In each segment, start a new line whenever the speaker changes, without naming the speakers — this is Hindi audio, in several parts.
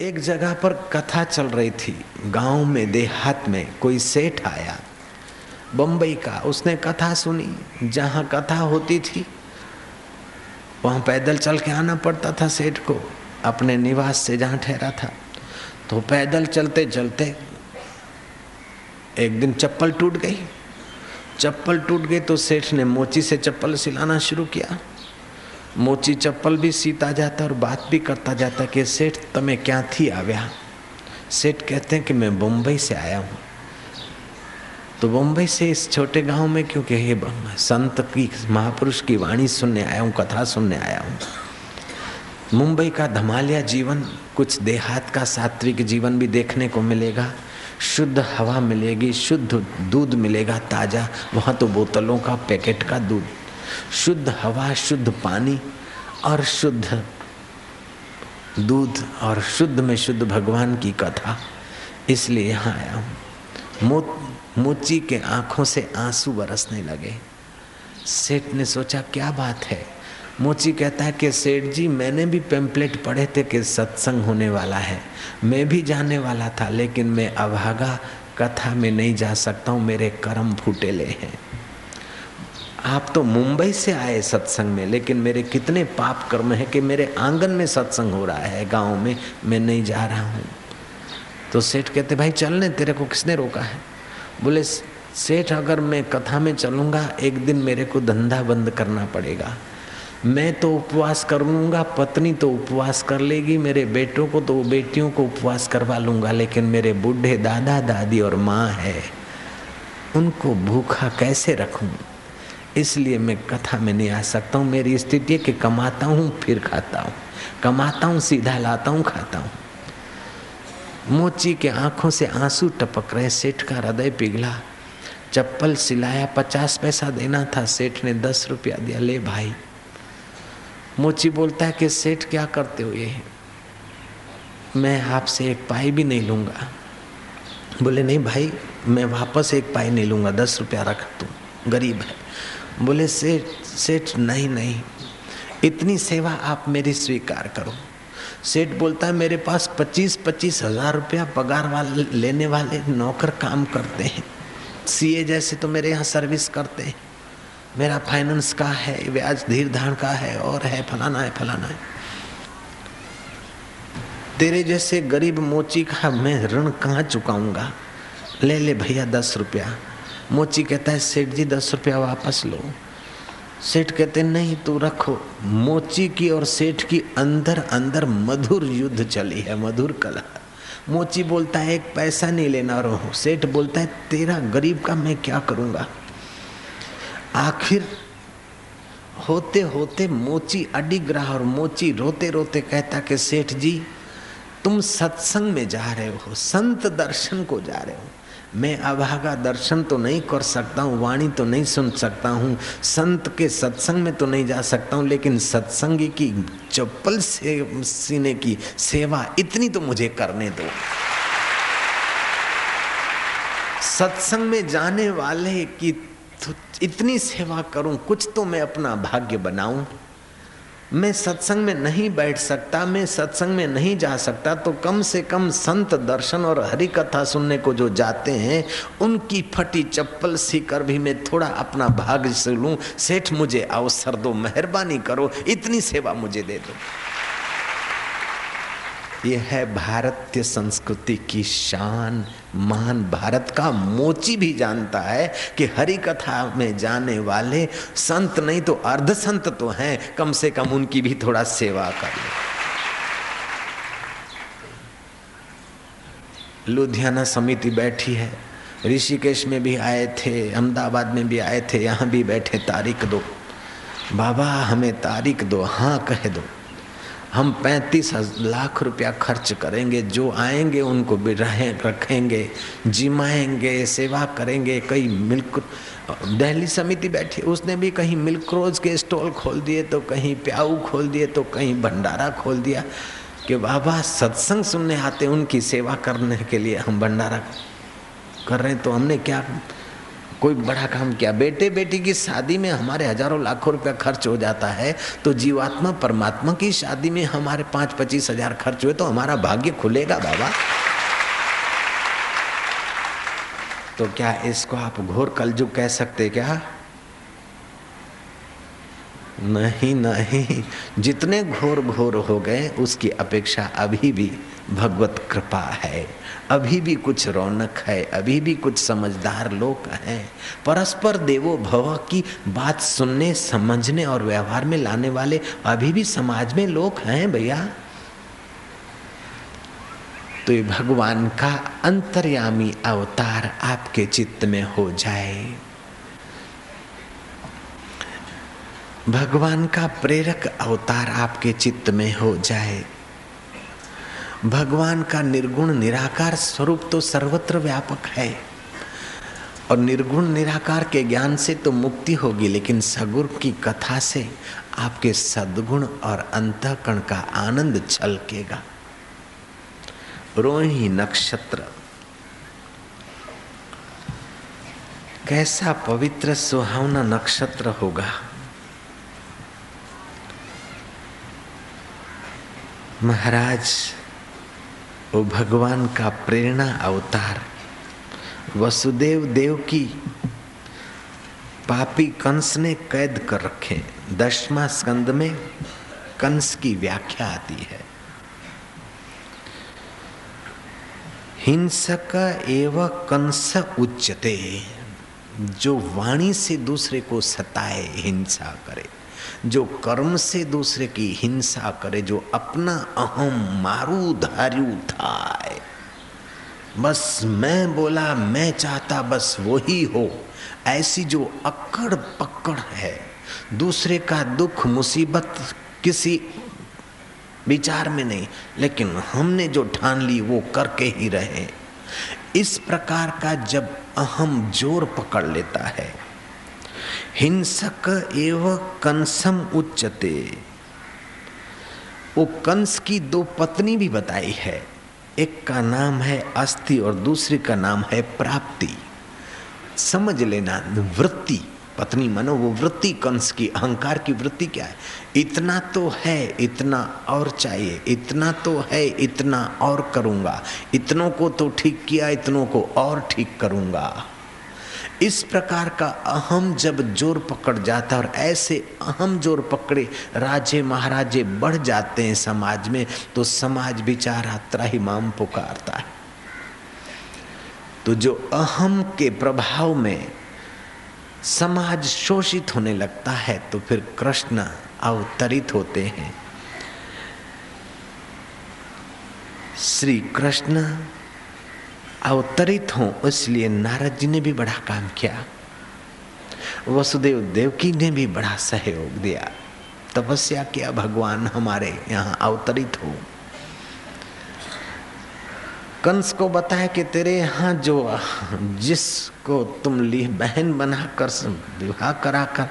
एक जगह पर कथा चल रही थी, गाँव में, देहात में, कोई सेठ आया बम्बई का, उसने कथा सुनी, जहाँ कथा होती थी, वहाँ पैदल चल के आना पड़ता था सेठ को, अपने निवास से जहाँ ठहरा था तो पैदल चलते चलते, एक दिन चप्पल टूट गई, चप्पल टूट गई तो सेठ ने मोची से चप्पल सिलाना शुरू किया મોચી ચપ્પલ બી सीता जाता और बात भी करता जाता कि सेठ तमें क्या थी आव्या सेठ कहते हैं कि मैं मुंबई से आया हूँ तो मुंबई से इस छोटे गांव में क्योंकि ये संत की महापुरुष की वाणी सुनने आया हूँ कथा सुनने आया हूँ मुंबई का धमालिया जीवन कुछ देहात का सात्विक जीवन भी देखने को मिलेगा शुद्ध हवा मिलेगी शुद्ध दूध मिलेगा ताज़ा वहाँ तो बोतलों का पैकेट का दूध शुद्ध हवा, शुद्ध पानी और शुद्ध दूध और शुद्ध में शुद्ध भगवान की कथा। इसलिए यहाँ आया हूँ। मोची के आँखों से आँसू बरसने लगे। सेठ ने सोचा, क्या बात है? मोची कहता है कि, सेठ जी, मैंने भी पेम्पलेट पढ़े थे कि सत्संग होने वाला है। मैं भी जाने वाला था, लेकिन मैं अभागा कथा में नहीं जा सकता हूँ, मेरे कर्म फूटेले हैं। आप तो मुंबई से आए सत्संग में, लेकिन मेरे कितने पाप कर्म है कि मेरे आँगन में सत्संग हो रहा है, गाँव में मैं नहीं जा रहा हूँ। तो सेठ कहते, भाई चलने तेरे को किसने रोका है? बोले, सेठ, अगर मैं कथा में चलूँगा, एक दिन मेरे को धंधा बंद करना पड़ेगा। मैं तो उपवास कर लूँगा, पत्नी तो उपवास कर लेगी, मेरे बेटों को तो बेटियों को उपवास करवा लूँगा, लेकिन मेरे बूढ़े दादा, दादी और माँ है। उनको भूखा कैसे रखूँ? इसलिए मैं कथा में नहीं आ सकता हूँ। मेरी स्थिति है कि कमाता हूँ, फिर खाता हूँ। कमाता हूँ, सीधा लाता हूँ, खाता हूँ। मोची के आँखों से आँसू टपक रहे सेठ का हृदय पिघला। चप्पल सिलाया, पचास पैसा देना था। सेठ ने दस रुपया दिया, ले भाई। मोची बोलता है कि, सेठ, क्या करते हो ये? मैं आपसे एक पाई भी नहीं लूँगा। बोले, नहीं भाई, मैं वापस एक पाई नहीं लूँगा। दस रुपया रख तू गरीब है। बोले, सेठ सेठ, नहीं नहीं, इतनी सेवा आप मेरी स्वीकार करो। सेठ बोलता है मेरे पास पच्चीस पच्चीस हज़ार रुपया पगार वाले, लेने वाले नौकर काम करते हैं। सीए जैसे तो मेरे यहाँ सर्विस करते हैं। मेरा फाइनेंस का है, ब्याज धीर धान का है, और है, फलाना है फलाना है। तेरे जैसे गरीब मोची का मैं ऋण कहाँ चुकाऊँगा? ले ले भैया, दस रुपया। मोची कहता है, सेठ जी, दस रुपया वापस लो। सेठ कहते नहीं, तू रखो। मोची की और सेठ की अंदर अंदर मधुर युद्ध चली है, मधुर कला। मोची बोलता है, एक पैसा नहीं लेना रहो। सेठ बोलता है, तेरा गरीब का मैं क्या करूँगा? आखिर होते होते मोची अडिग्रह और मोची रोते रोते कहता कि, सेठ जी, तुम सत्संग में जा रहे हो, संत दर्शन को जा रहे हो। मैं अभागा दर्शन तो नहीं कर सकता हूँ, वाणी तो नहीं सुन सकता हूँ, संत के सत्संग में तो नहीं जा सकता हूँ, लेकिन सत्संगी की चप्पल से, सीने की सेवा इतनी तो मुझे करने दो। सत्संग में जाने वाले की तो इतनी सेवा करूँ, कुछ तो मैं अपना भाग्य बनाऊँ। मैं सत्संग में नहीं बैठ सकता, मैं सत्संग में नहीं जा सकता तो कम से कम संत दर्शन और हरि कथा सुनने को जो जाते हैं, उनकी फटी चप्पल सीकर भी मैं थोड़ा अपना भाग से लूँ। सेठ मुझे अवसर दो, मेहरबानी करो, इतनी सेवा मुझे दे दो। ये है भारतीय संस्कृति की शान। मान भारत का मोची भी जानता है कि हरि कथा में जाने वाले संत नहीं तो अर्ध संत तो हैं। कम से कम उनकी भी थोड़ा सेवा कर ले। लुधियाना समिति बैठी है। ऋषिकेश में भी आए थे, अहमदाबाद में भी आए थे, यहाँ भी बैठे, तारीख दो। बाबा, हमें तारीख दो हाँ कह दो। हम पैंतीस लाख रुपया खर्च करेंगे, जो आएँगे उनको भी रहे, रखेंगे, जिमाएँगे, सेवा करेंगे, कई मिल्क, दिल्ली समिति बैठी, उसने भी कहीं मिल्क रोज के स्टॉल खोल दिए तो कहीं प्याऊ खोल दिए तो कहीं भंडारा खोल दिया, कि बाबा सत्संग सुनने आते, उनकी सेवा करने के लिए हम भंडारा कर रहे हैं तो हमने क्या कोई बड़ा काम किया? बेटे बेटी की शादी में हमारे हज़ारों लाखों रुपया खर्च हो जाता है तो जीवात्मा परमात्मा की शादी में हमारे पाँच पच्चीस हज़ार खर्च हुए तो हमारा भाग्य खुलेगा बाबा। तो क्या इसको आप घोर कलजुग कह सकते क्या? नहीं नहीं। जितने घोर घोर हो गए, उसकी अपेक्षा अभी भी भगवत कृपा है। अभी भी कुछ रौनक है, अभी भी कुछ समझदार लोग हैं। परस्पर देवो भव की बात सुनने, समझने और व्यवहार में लाने वाले अभी भी समाज में लोग हैं भैया। तो ये भगवान का अंतर्यामी अवतार आपके चित्त में हो जाए। भगवान का प्रेरक अवतार आपके चित्त में हो जाए। भगवान का निर्गुण निराकार स्वरूप तो सर्वत्र व्यापक है। और निर्गुण निराकार के ज्ञान से तो मुक्ति होगी, लेकिन सगुर की कथा से आपके सद्गुण और अंतकण का आनंद छलकेगा। रोहिणी नक्षत्र। कैसा पवित्र सुहावना नक्षत्र होगा। महाराज वो भगवान का प्रेरणा अवतार। वसुदेव देव की पापी कंस ने कैद कर रखे। दशमा स्कंद में कंस की व्याख्या आती है। हिंसक एवं कंस उच्चते जो वाणी से दूसरे को सताए, हिंसा करे। जो कर्म से दूसरे की हिंसा करे, जो अपना अहम मारू धारू थाए। बस मैं बोला, मैं चाहता बस वही हो। ऐसी जो अकड़ पकड़ है, दूसरे का दुख, मुसीबत किसी विचार में नहीं, लेकिन हमने जो ठान ली, वो करके ही रहे। इस प्रकार का जब अहम ज़ोर पकड़ लेता है हिंसक एव कंसम उच्चते वो कंस की दो पत्नी भी बताई है। एक का नाम है अस्थि और दूसरी का नाम है प्राप्ति। समझ लेना, वृत्ति। पत्नी मनो, वो वृत्ति कंस की, अहंकार की वृत्ति क्या है? इतना तो है, इतना और चाहिए। इतना तो है, इतना और करूँगा। इतनों को तो ठीक किया, इतनों को और ठीक करूँगा। इस प्रकार का अहम जब ज़ोर पकड़ जाता और ऐसे अहम ज़ोर पकड़े राजे महाराजे बढ़ जाते हैं समाज में तो समाज बेचारा त्राहिमाम पुकारता है। तो जो अहम के प्रभाव में समाज शोषित होने लगता है तो फिर कृष्ण अवतरित होते हैं। श्री कृष्ण अवतरित हों, इसलिए नारद जी ने भी बड़ा काम किया। वसुदेव देवकी ने भी बड़ा सहयोग दिया। तपस्या किया भगवान हमारे यहाँ अवतरित हो। कंस को बताया कि तेरे यहाँ जो, जिसको तुम ली बहन बनाकर, विवाह कराकर,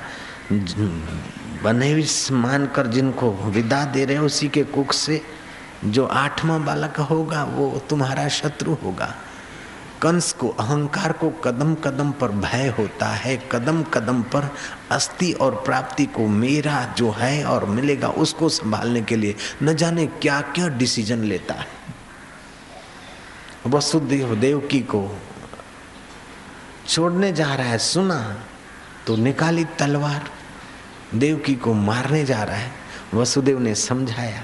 बने मानकर जिनको विदा दे रहे उसी के कुख से जो आठवां बालक होगा, वो तुम्हारा शत्रु होगा। कंस को, अहंकार को कदम कदम पर भय होता है कदम कदम पर अस्थि और प्राप्ति को मेरा जो है और मिलेगा उसको संभालने के लिए न जाने क्या क्या डिसीज़न लेता है। वसुदेव देवकी को छोड़ने जा रहा है, सुना तो निकाली तलवार। देवकी को मारने जा रहा है, वसुदेव ने समझाया,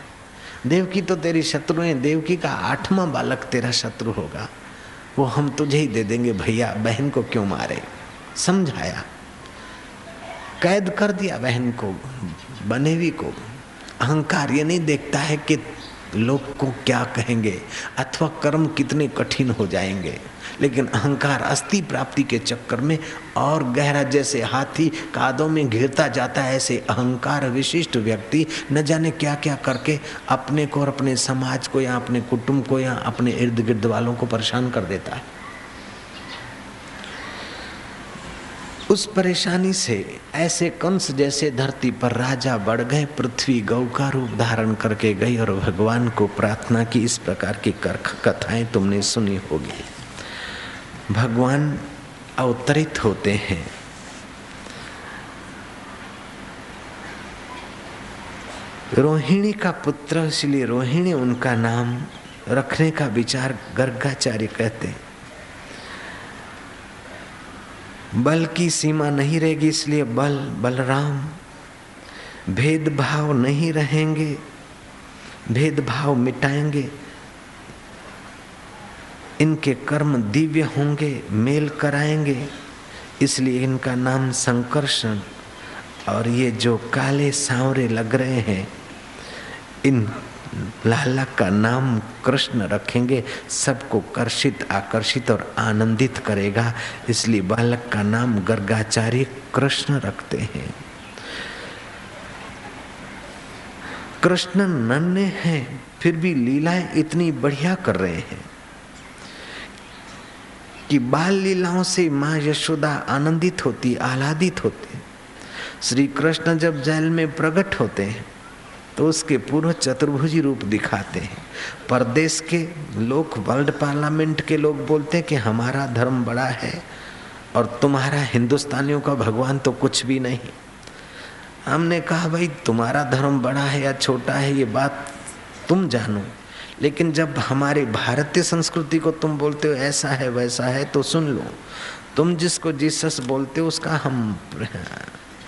देवकी तो तेरी शत्रु है, देवकी का आठवां बालक तेरा शत्रु होगा। वो हम तुझे ही दे देंगे, भैया, बहन को क्यों मारे? समझाया। कैद कर दिया बहन को, बनेवी को। अहंकार ये नहीं देखता है कि लोग को क्या कहेंगे? अथवा कर्म कितने कठिन हो जाएँगे? लेकिन अहंकार अस्थि प्राप्ति के चक्कर में और गहरा जैसे हाथी कादों में घिरता जाता है, ऐसे अहंकार विशिष्ट व्यक्ति न जाने क्या क्या करके अपने को और अपने समाज को या अपने कुटुंब को या अपने इर्द गिर्द वालों को परेशान कर देता है। उस परेशानी से ऐसे कंस जैसे धरती पर राजा बढ़ गए, पृथ्वी गौ का रूप धारण करके गई और भगवान को प्रार्थना की, इस प्रकार की कर कथाएँ तुमने सुनी होगी। भगवान अवतरित होते हैं। रोहिणी का पुत्र, इसलिए रोहिणी उनका नाम रखने का विचार गर्गाचार्य कहते बल की सीमा नहीं रहेगी इसलिए बल बलराम। भेदभाव नहीं रहेंगे, भेदभाव मिटाएँगे। इनके कर्म दिव्य होंगे, मेल कराएँगे। इसलिए इनका नाम संकर्षण। और ये जो काले सांवरे लग रहे हैं, इन लाला का नाम कृष्ण रखेंगे, सबको कर्षित, आकर्षित और आनंदित करेगा। इसलिए बालक का नाम गर्गाचार्य कृष्ण रखते हैं। कृष्ण नन्हे हैं, फिर भी लीलाएँ इतनी बढ़िया कर रहे हैं कि बाल लीलाओं से माँ यशोदा आनंदित होती, आह्लादित होती। श्री कृष्ण जब जैल में प्रकट होते हैं तो उसके पूर्व चतुर्भुजी रूप दिखाते हैं। परदेश के लोग वर्ल्ड पार्लियामेंट के लोग बोलते हैं कि हमारा धर्म बड़ा है और तुम्हारा हिंदुस्तानियों का भगवान तो कुछ भी नहीं। हमने कहा, भाई, तुम्हारा धर्म बड़ा है या छोटा है, ये बात तुम जानो। लेकिन जब हमारी भारतीय संस्कृति को तुम बोलते हो, ऐसा है, वैसा है तो सुन लो। तुम जिसको जीसस बोलते हो, उसका हम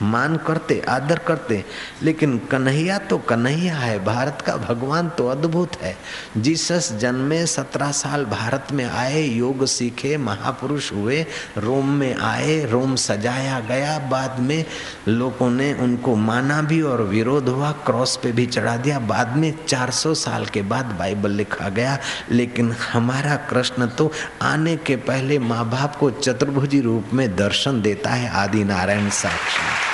मान करते, आदर करते, लेकिन कन्हैया तो कन्हैया है, भारत का भगवान तो अद्भुत है। जीसस जन्मे सत्रह साल भारत में आए, योग सीखे, महापुरुष हुए, रोम में आए, रोम सजाया गया, बाद में लोगों ने उनको माना भी और विरोध हुआ, क्रॉस पे भी चढ़ा दिया, बाद में 400 साल के बाद बाइबल लिखा गया, लेकिन हमारा कृष्ण तो आने के पहले माँ बाप को चतुर्भुजी रूप में दर्शन देता है, आदि नारायण साक्षी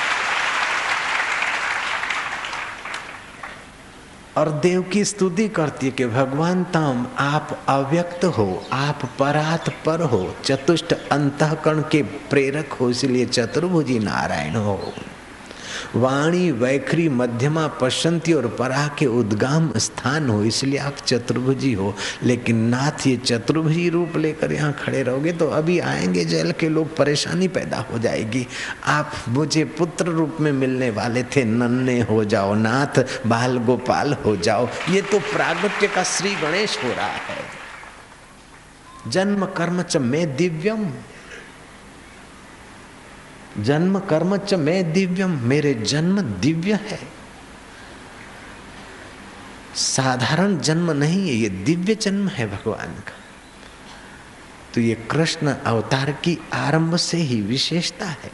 और देव की स्तुति करती है कि भगवान तम, आप अव्यक्त हो, आप परात पर हो, चतुष्ट अंतकरण के प्रेरक हो, इसलिए चतुर्भुजी नारायण हो। वाणी वैखरी मध्यमा पश्चंती और परा के उद्गाम स्थान हो, इसलिए आप चतुर्भुजी हो। लेकिन नाथ ये चतुर्भुजी रूप लेकर यहाँ खड़े रहोगे तो अभी आएँगे जेल के लोग, परेशानी पैदा हो जाएगी। आप मुझे पुत्र रूप में मिलने वाले थे, नन्हे हो जाओ नाथ, बाल गोपाल हो जाओ। ये तो प्रागट्य का श्री गणेश हो रहा है। जन्म कर्म च में दिव्यम। जन्म कर्म च मैं दिव्यम, मेरे जन्म दिव्य है। साधारण जन्म नहीं है, ये दिव्य जन्म है भगवान का। तो ये कृष्ण अवतार की आरंभ से ही विशेषता है।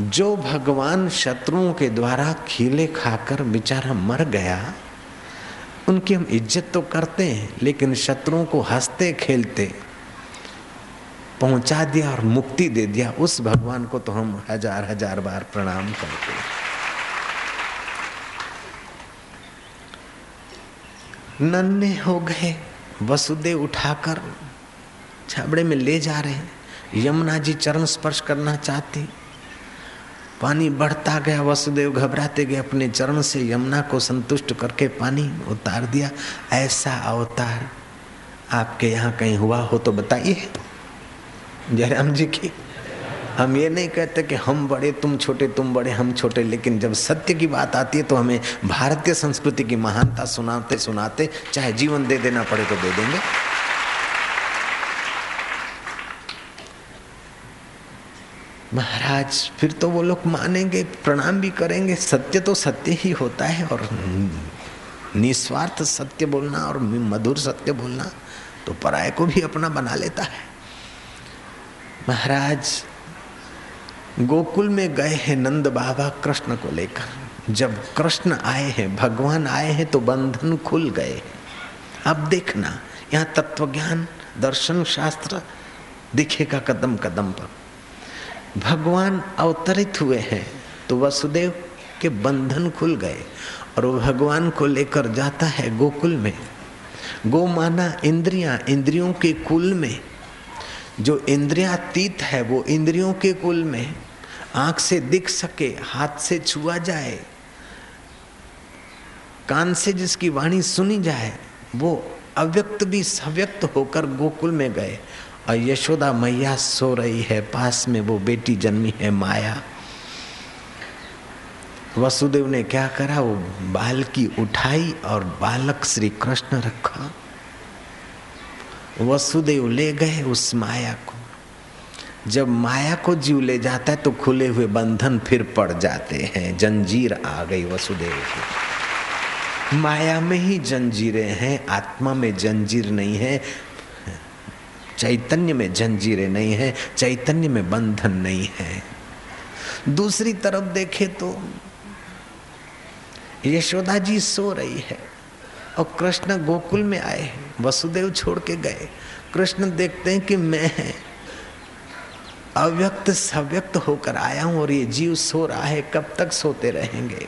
जो भगवान शत्रुओं के द्वारा खीले खाकर बेचारा मर गया, उनकी हम इज़्ज़त तो करते हैं, लेकिन शत्रुओं को हँसते, खेलते पहुँचा दिया और मुक्ति दे दिया, उस भगवान को तो हम हज़ार हज़ार बार प्रणाम करते हैं। नन्हे हो गए, वसुदेव उठाकर छाबड़े में ले जा रहे हैं। यमुना जी चरण स्पर्श करना चाहती। पानी बढ़ता गया, वसुदेव घबराते गए, अपने चरण से यमुना को संतुष्ट करके पानी उतार दिया। ऐसा अवतार आपके यहाँ कहीं हुआ हो तो बताइए। जयराम जी की। हम ये नहीं कहते कि हम बड़े, तुम छोटे, तुम बड़े, हम छोटे, लेकिन जब सत्य की बात आती है तो हमें भारतीय संस्कृति की महानता सुनाते सुनाते, चाहे जीवन दे देना पड़े तो दे देंगे। महाराज, फिर तो वो लोग मानेंगे, प्रणाम भी करेंगे। सत्य तो सत्य ही होता है और निस्वार्थ सत्य बोलना और मधुर सत्य बोलना तो पराय को भी अपना बना लेता है। महाराज, गोकुल में गए हैं नंद बाबा कृष्ण को लेकर। जब कृष्ण आए हैं, भगवान आए हैं तो बंधन खुल गए अब देखना, यहाँ तत्व ज्ञान दर्शन शास्त्र दिखेगा कदम कदम पर। भगवान अवतरित हुए हैं तो वसुदेव के बंधन खुल गए और वो भगवान को लेकर जाता है गोकुल में। गो माना इंद्रियाँ, इंद्रियों के कुल में जो इंद्रियातीत है, वो इंद्रियों के कुल में आँख से दिख सके, हाथ से छुआ जाए, कान से जिसकी वाणी सुनी जाए, वो अव्यक्त भी सव्यक्त होकर गोकुल में गए। और यशोदा मैया सो रही है, पास में वो बेटी जन्मी है, माया। वसुदेव ने क्या करा? वो बाल की उठाई और बालक श्री कृष्ण रखा। वसुदेव ले गए उस माया को। जब माया को जीव ले जाता है तो खुले हुए बंधन फिर पड़ जाते हैं। जंजीर आ गई वसुदेव की। माया में ही जंजीरें हैं, आत्मा में जंजीर नहीं है, चैतन्य में जंजीरें नहीं है, चैतन्य में बंधन नहीं है। दूसरी तरफ़ देखे तो यशोदा जी सो रही है। और कृष्ण गोकुल में आए हैं। वसुदेव छोड़ के गए। कृष्ण देखते हैं कि मैं है अव्यक्त सव्यक्त होकर आया हूँ और ये जीव सो रहा है, कब तक सोते रहेंगे?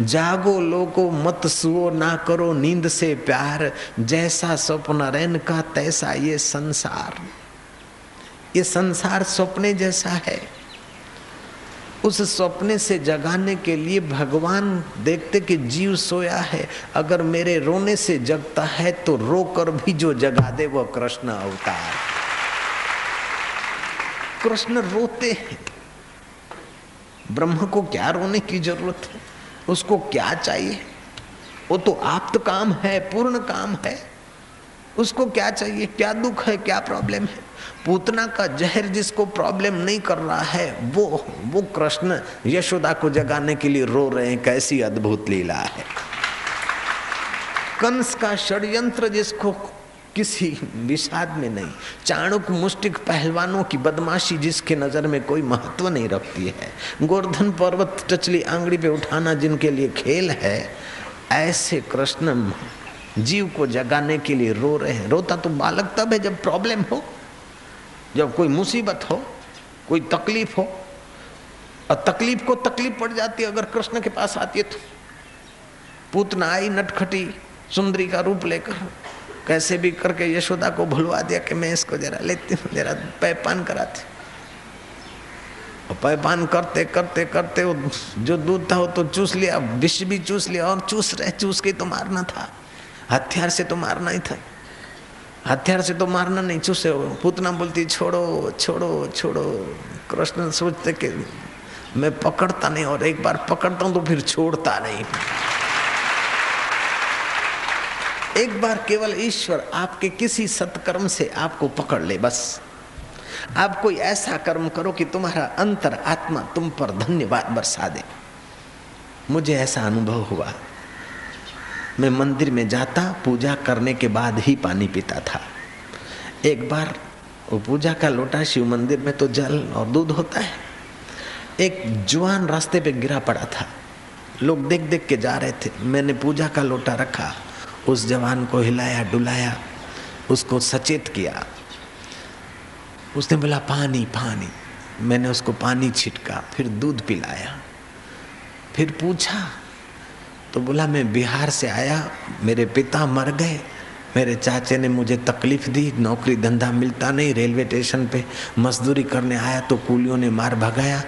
जागो, लोगो, मत सुओ, ना करो नींद से प्यार। जैसा स्वप्न रैन का, तैसा ये संसार। ये संसार स्वप्ने जैसा है। उस सपने से जगाने के लिए भगवान देखते कि जीव सोया है। अगर मेरे रोने से जगता है तो रोकर भी जो जगा दे, वह कृष्ण अवतार। कृष्ण रोते हैं। ब्रह्म को क्या रोने की ज़रूरत है? उसको क्या चाहिए? वो तो आप्त काम है, पूर्ण काम है। उसको क्या चाहिए? क्या दुख है? क्या प्रॉब्लम है? पूतना का जहर जिसको प्रॉब्लम नहीं कर रहा है, वो वो कृष्ण यशोदा को जगाने के लिए रो रहे हैं, कैसी अद्भुत लीला है। कंस का षड्यंत्र जिसको किसी विषाद में नहीं, चाणुक मुष्टिक पहलवानों की बदमाशी जिसके नज़र में कोई महत्व नहीं रखती है। गोवर्धन पर्वत टचली आंगड़ी पे उठाना जिनके लिए खेल है, ऐसे कृष्ण जीव को जगाने के लिए रो रहे हैं। रोता तो बालक तब है जब प्रॉब्लम हो। जब कोई मुसीबत हो, कोई तकलीफ़ हो, और तकलीफ़ को तकलीफ़ पड़ जाती है अगर कृष्ण के पास आती है तो। पूतना आई, नटखटी, सुंदरी का रूप लेकर, कैसे भी करके यशोदा को भुलवा दिया कि मैं इसको जरा लेती हूँ, जरा पैपान कराती और पैपान करते करते करते वो जो दूध था वो तो चूस लिया, विष भी चूस लिया, और चूस रहे, चूस के तो मारना था। हथियार से तो मारना ही था। हथियार से तो मारना नहीं, चूसे पूतना बोलती, छोड़ो छोड़ो छोड़ो। कृष्ण सोचते कि मैं पकड़ता नहीं और एक बार पकड़ता हूँ तो फिर छोड़ता नहीं। एक बार केवल ईश्वर आपके किसी सत्कर्म से आपको पकड़ ले, बस। आप कोई ऐसा कर्म करो कि तुम्हारा अंतर आत्मा तुम पर धन्यवाद बरसा दे। मुझे ऐसा अनुभव हुआ। मैं मंदिर में जाता, पूजा करने के बाद ही पानी पीता था। एक बार वो पूजा का लोटा शिव मंदिर में तो जल और दूध होता है। एक जवान रास्ते पे गिरा पड़ा था। लोग देख देख के जा रहे थे। मैंने पूजा का लोटा रखा, उस जवान को हिलाया, डुलाया, उसको सचेत किया। उसने बोला, पानी पानी। मैंने उसको पानी छिटका, फिर दूध पिलाया। फिर पूछा तो बोला, मैं बिहार से आया, मेरे पिता मर गए, मेरे चाचे ने मुझे तकलीफ़ दी, नौकरी धंधा मिलता नहीं, रेलवे स्टेशन पे मजदूरी करने आया तो कूलियों ने मार भगाया।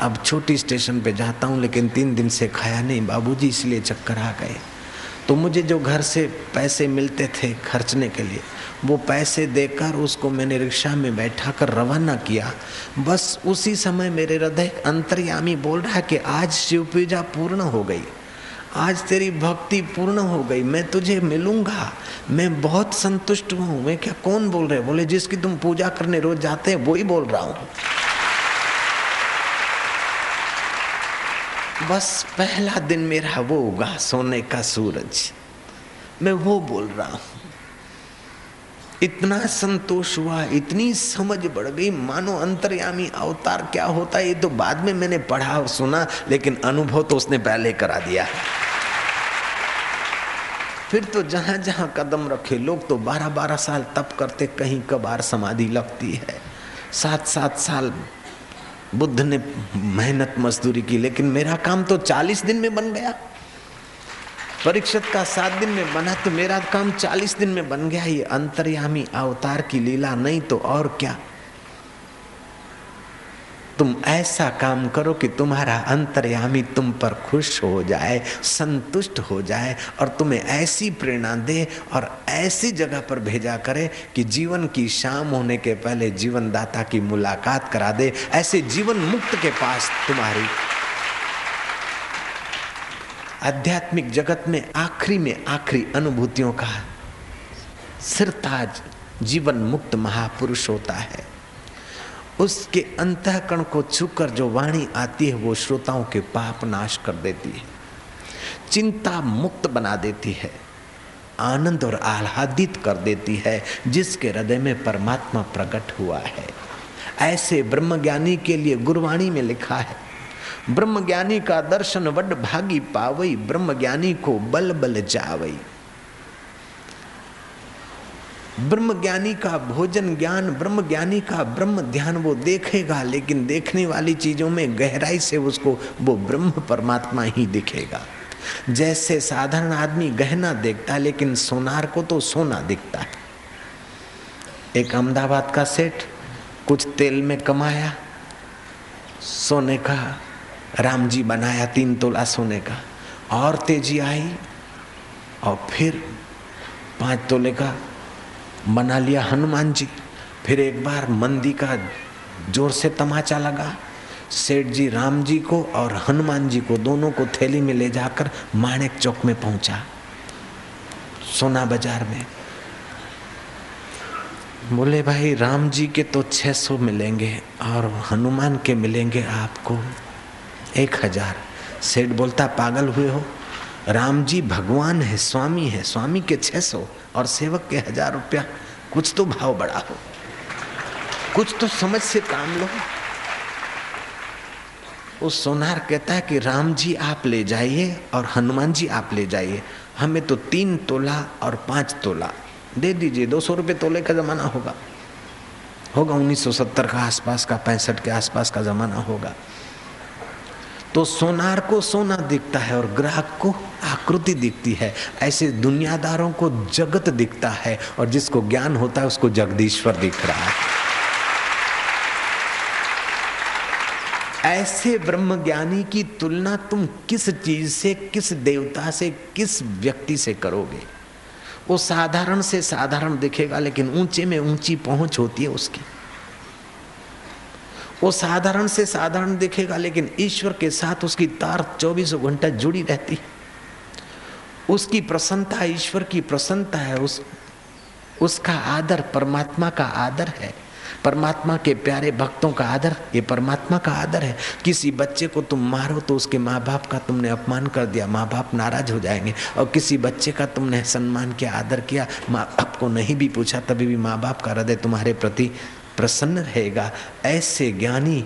अब छोटी स्टेशन पे जाता हूँ, लेकिन तीन दिन से खाया नहीं, बाबूजी इसलिए चक्कर आ गए। तो मुझे जो घर से पैसे मिलते थे खर्चने के लिए, वो पैसे देकर उसको मैंने रिक्शा में बैठा कर रवाना किया। बस उसी समय मेरे हृदय अंतर्यामी बोल रहा है कि आज शिव पूजा पूर्ण हो गई। आज तेरी भक्ति पूर्ण हो गई, मैं तुझे मिलूँगा, मैं बहुत संतुष्ट हूँ। मैं क्या, कौन बोल रहे बोले, जिसकी तुम पूजा करने रोज जाते हैं वो ही बोल रहा हूँ। बस पहला दिन मेरा वो होगा सोने का सूरज। मैं वो बोल रहा हूँ। इतना संतोष हुआ, इतनी समझ बढ़ गई, मानो अंतर्यामी अवतार क्या होता है, ये तो बाद में मैंने पढ़ा और सुना, लेकिन अनुभव तो उसने पहले करा दिया। फिर तो जहाँ जहाँ कदम रखे, लोग तो बारह बारह साल तप करते, कहीं कबार समाधि लगती है। सात सात साल बुद्ध ने मेहनत मजदूरी की, लेकिन मेरा काम तो चालीस दिन में बन गया। परीक्षित का सात दिन में बना तो मेरा काम चालीस दिन में बन गया। ये अंतर्यामी अवतार की लीला नहीं तो और क्या? तुम ऐसा काम करो कि तुम्हारा अंतर्यामी तुम पर खुश हो जाए, संतुष्ट हो जाए और तुम्हें ऐसी प्रेरणा दे और ऐसी जगह पर भेजा करे कि जीवन की शाम होने के पहले जीवन दाता की मुलाकात करा दे। ऐसे जीवन मुक्त के पास तुम्हारी आध्यात्मिक जगत में आखिरी में आखिरी अनुभूतियों का सिरताज जीवन मुक्त महापुरुष होता है। उसके अंतकरण को छूकर जो वाणी आती है, वो श्रोताओं के पाप नाश कर देती है। चिंता मुक्त बना देती है। आनंद और आह्लादित कर देती है, जिसके हृदय में परमात्मा प्रकट हुआ है। ऐसे ब्रह्मज्ञानी के लिए गुरवाणी में लिखा है ब्रह्मज्ञानी का दर्शन वड भागी पावई, ब्रह्मज्ञानी को बल बल जावई। ब्रह्म ज्ञानी का भोजन ज्ञान ब्रह्म ज्ञानी का ब्रह्म ध्यान वो देखेगा, लेकिन देखने वाली चीज़ों में गहराई से उसको वो ब्रह्म परमात्मा ही दिखेगा। जैसे साधारण आदमी गहना देखता है लेकिन सोनार को तो सोना दिखता है। एक अहमदाबाद का सेठ कुछ तेल में कमाया, सोने का राम जी बनाया तीन तोला सोने का। और तेज़ी आई, और फिर पाँच तोले का बना लिया हनुमान जी। फिर एक बार मंदी का ज़ोर से तमाचा लगा। सेठ जी राम जी को और हनुमान जी को दोनों को थैली में ले जाकर माणिक चौक में पहुँचा, सोना बाज़ार में। बोले, भाई राम जी के तो 600 मिलेंगे और हनुमान के मिलेंगे आपको। एक हज़ार। सेठ बोलता, पागल हुए हो? राम जी भगवान है, स्वामी है, स्वामी के 600 और सेवक के हज़ार रुपया। कुछ तो भाव बड़ा हो कुछ तो समझ से काम लो। उस सोनार कहता है कि, राम जी आप ले जाइए और हनुमान जी आप ले जाइए। हमें तो तीन तोला और पाँच तोला। दे दीजिए, दो सौ रुपये तोले का ज़माना होगा। होगा 1970 का आसपास का, पैंसठ के आसपास का ज़माना होगा। तो सोनार को सोना दिखता है और ग्राहक को आकृति दिखती है। ऐसे दुनियादारों को जगत दिखता है और जिसको ज्ञान होता है उसको जगदीश्वर दिख रहा है। ऐसे ब्रह्म ज्ञानी की तुलना तुम किस चीज़ से, किस देवता से, किस व्यक्ति से करोगे? वो साधारण से साधारण दिखेगा, लेकिन ऊँचे में ऊँची पहुँच होती है उसकी। वो साधारण से साधारण दिखेगा, लेकिन ईश्वर के साथ उसकी तार चौबीसों घंटा जुड़ी रहती उसकी प्रसन्नता, ईश्वर की प्रसन्नता है, उस, उसका आदर परमात्मा का आदर है। परमात्मा के प्यारे भक्तों का आदर, ये परमात्मा का आदर है। किसी बच्चे को तुम मारो तो उसके माँ बाप का तुमने अपमान कर दिया माँ बाप नाराज़ हो जाएँगे। और किसी बच्चे का तुमने सम्मान किया, आदर किया माँ बाप को नहीं भी पूछा, तभी भी माँ बाप का हृदय तुम्हारे प्रति प्रसन्न रहेगा ऐसे ज्ञानी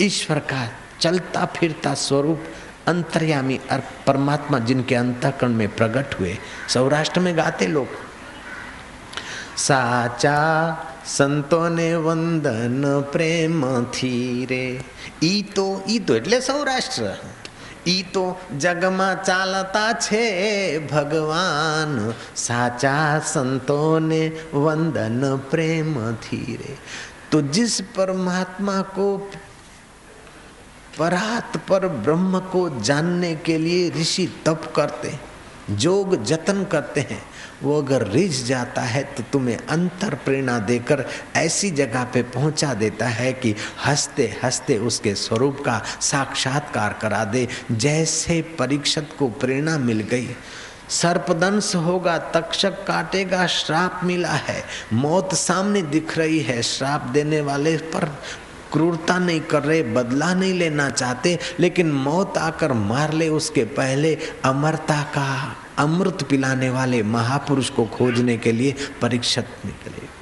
ईश्वर का चलता फिरता स्वरूप अंतर्यामी और परमात्मा जिनके अंतकरण में प्रकट हुए सौराष्ट्र में गाते लोग साचा સંતોને વંદન પ્રેમથી રે ઈ તો ઈ તો એટલે સૌરાષ્ટ્ર ઈ તો જગમાં ચાલતા છે ભગવાન સાચા સંતોને વંદન પ્રેમથી રે तो जिस परमात्मा को परात पर ब्रह्म को जानने के लिए ऋषि तप करते जोग जतन करते हैं वो अगर रिझ जाता है तो तुम्हें अंतर प्रेरणा देकर ऐसी जगह पे पहुँचा देता है कि हँसते हँसते उसके स्वरूप का साक्षात्कार करा दे, जैसे परीक्षत को प्रेरणा मिल गई। सर्पदंश होगा, तक्षक काटेगा, श्राप मिला है। मौत सामने दिख रही है, श्राप देने वाले पर क्रूरता नहीं कर रहे, बदला नहीं लेना चाहते, लेकिन मौत आकर मार ले उसके पहले अमरता का अमृत पिलाने वाले महापुरुष को खोजने के लिए परीक्षित निकले।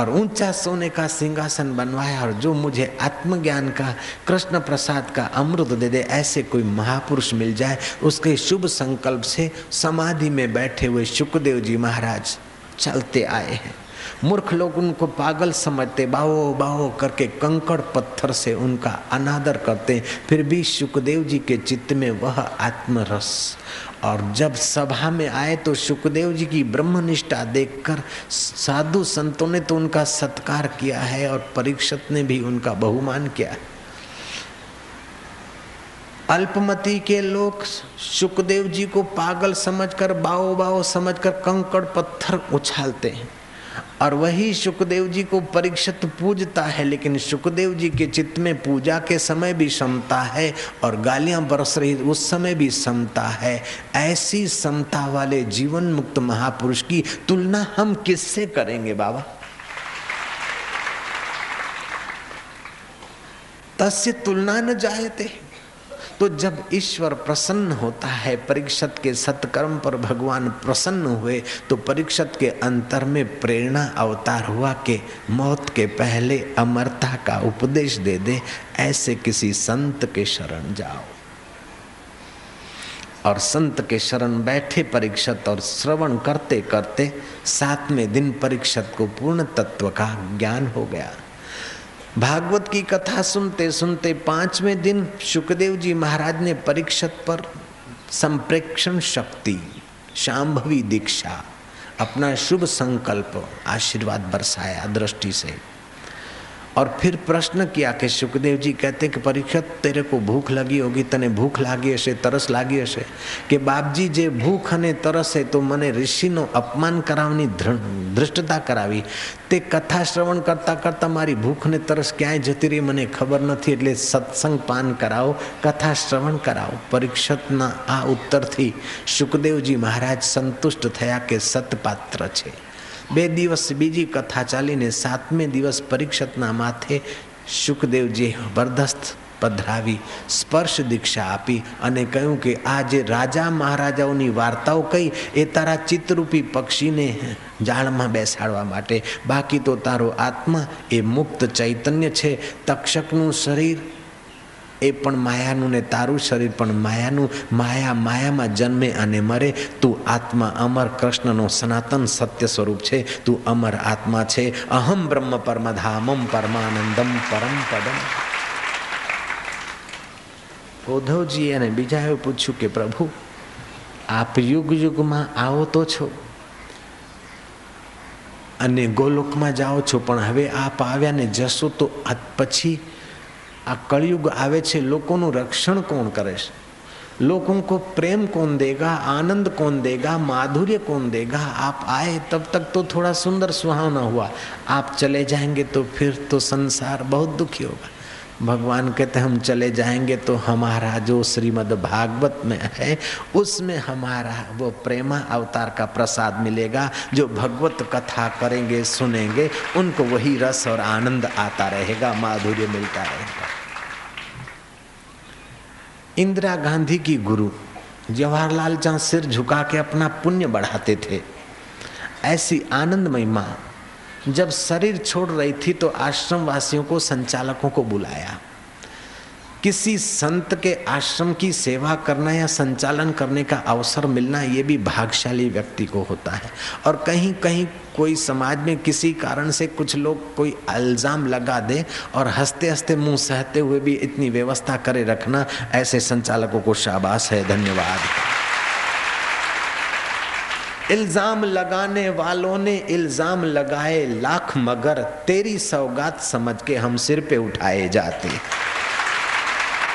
और ऊँचा सोने का सिंहासन बनवाया और जो मुझे आत्मज्ञान का, कृष्ण प्रसाद का अमृत दे दे, ऐसे कोई महापुरुष मिल जाए, उसके शुभ संकल्प से समाधि में बैठे हुए सुखदेव जी महाराज चलते आए हैं। मूर्ख लोग उनको पागल समझते, बाहो बाहो करके कंकड़ पत्थर से उनका अनादर करते फिर भी सुखदेव जी के चित्त में वह आत्मरस। और जब सभा में आए तो सुखदेव जी की ब्रह्मनिष्ठा देखकर साधु संतों ने तो उनका सत्कार किया है और परीक्षत ने भी उनका बहुमान किया है। अल्पमति के लोग सुखदेव जी को पागल समझकर बाओ बाओ समझकर कंकड़ पत्थर उछालते हैं। और वही सुखदेव जी को परीक्षित पूजता है, लेकिन सुखदेव जी के चित्त में पूजा के समय भी समता है और गालियाँ बरस रही, उस समय भी समता है। ऐसी समता वाले जीवन मुक्त महापुरुष की तुलना हम किससे करेंगे बाबा? तस्य तुलना न जायते। तो जब ईश्वर प्रसन्न होता है, परीक्षत के सत्कर्म पर भगवान प्रसन्न हुए तो परीक्षत के अंतर में प्रेरणा अवतार हुआ के मौत के पहले अमरता का उपदेश दे दे, ऐसे किसी संत के शरण जाओ। और संत के शरण बैठे परीक्षत और श्रवण करते करते सातवें दिन परीक्षत को पूर्ण तत्व का ज्ञान हो गया। भागवत की कथा सुनते सुनते पाँचवें दिन सुखदेव जी महाराज ने परीक्षत पर संप्रेक्षण शक्ति शाम्भवी दीक्षा, अपना शुभ संकल्प, आशीर्वाद बरसाया दृष्टि से। और फिर प्रश्न किया कि सुखदेव जी कहते कि परीक्षित तेरे को भूख लगी होगी तने भूख लागी હશે તરસ લાગી હશે કે બાપજી જે ભૂખ અને તરસ તો મને ઋષિનો અપમાન કરાવવાની ધૃષ્ટતા કરાવી તે કથા શ્રવણ કરતા કરતા મારી ભૂખ ને તરસ ક્યાંય જતી રહી મને ખબર નથી એટલે સત્સંગ પાન કરાવો કથા શ્રવણ કરાવો પરીક્ષિતના આ ઉત્તરથી સુખદેવજી મહારાજ સંતુષ્ટ થયા કે સતપાત્ર છે બે દિવસ બીજી કથા ચાલીને સાતમે દિવસ પરીક્ષતના માથે સુખદેવજી બરદસ્ત પધરાવી સ્પર્શ દીક્ષા આપી અને કહ્યું કે આ જે રાજા મહારાજાઓની વાર્તાઓ કહી એ તારા ચિત્તરૂપી પક્ષીને જાળમાં બેસાડવા માટે. બાકી તો તારો આત્મા એ મુક્ત ચૈતન્ય છે. તક્ષકનું શરીર એ પણ માયાનું ને તારું શરીર પણ માયાનું, માયા માયામાં જન્મે અને મરે. તું આત્મા અમર કૃષ્ણનો સનાતન સત્ય સ્વરૂપ છે. તું અમર આત્મા છે. અહમ બ્રહ્મ પરમધામમ પરમાનંદમ પરમ પદમ. ઉદ્ધવજી અને બીજાએ પૂછ્યું કે, પ્રભુ, આપ યુગ યુગમાં આવો તો છો? અને ગોલોકમાં જાઓ છો? પણ હવે આપ આવ્યા ને જશો તો પછી આ કળયુગ આવે છે લોકોનું રક્ષણ કોણ કરે છે लोगों को प्रेम कौन देगा आनंद कौन देगा माधुर्य कौन देगा आप आए तब तक तो थोड़ा सुंदर सुहावना हुआ आप चले जाएंगे तो फिर तो संसार बहुत दुखी होगा भगवान कहते हम चले जाएँगे तो हमारा जो श्रीमद् भागवत में है, उसमें हमारा वो प्रेमा अवतार का प्रसाद मिलेगा, जो भगवत कथा करेंगे, सुनेंगे, उनको वही रस और आनंद आता रहेगा, माधुर्य मिलता रहेगा. इंदिरा गांधी की गुरु जवाहरलाल जहाँ सिर झुका के अपना पुण्य बढ़ाते थे, ऐसी आनंदमय माँ जब शरीर छोड़ रही थी तो आश्रम वासियों को, संचालकों को बुलाया। किसी संत के आश्रम की सेवा करना या संचालन करने का अवसर मिलना, ये भी भागशाली व्यक्ति को होता है। और कहीं कहीं कोई समाज में किसी कारण से कुछ लोग कोई अल्ज़ाम लगा दे और हँसते हँसते मुँह सहते हुए भी इतनी व्यवस्था करे रखना, ऐसे संचालकों को शाबाश है, धन्यवाद। इल्जाम लगाने वालों ने इल्जाम लगाए लाख मगर तेरी सौगात समझ के हम सिर पे उठाए जाते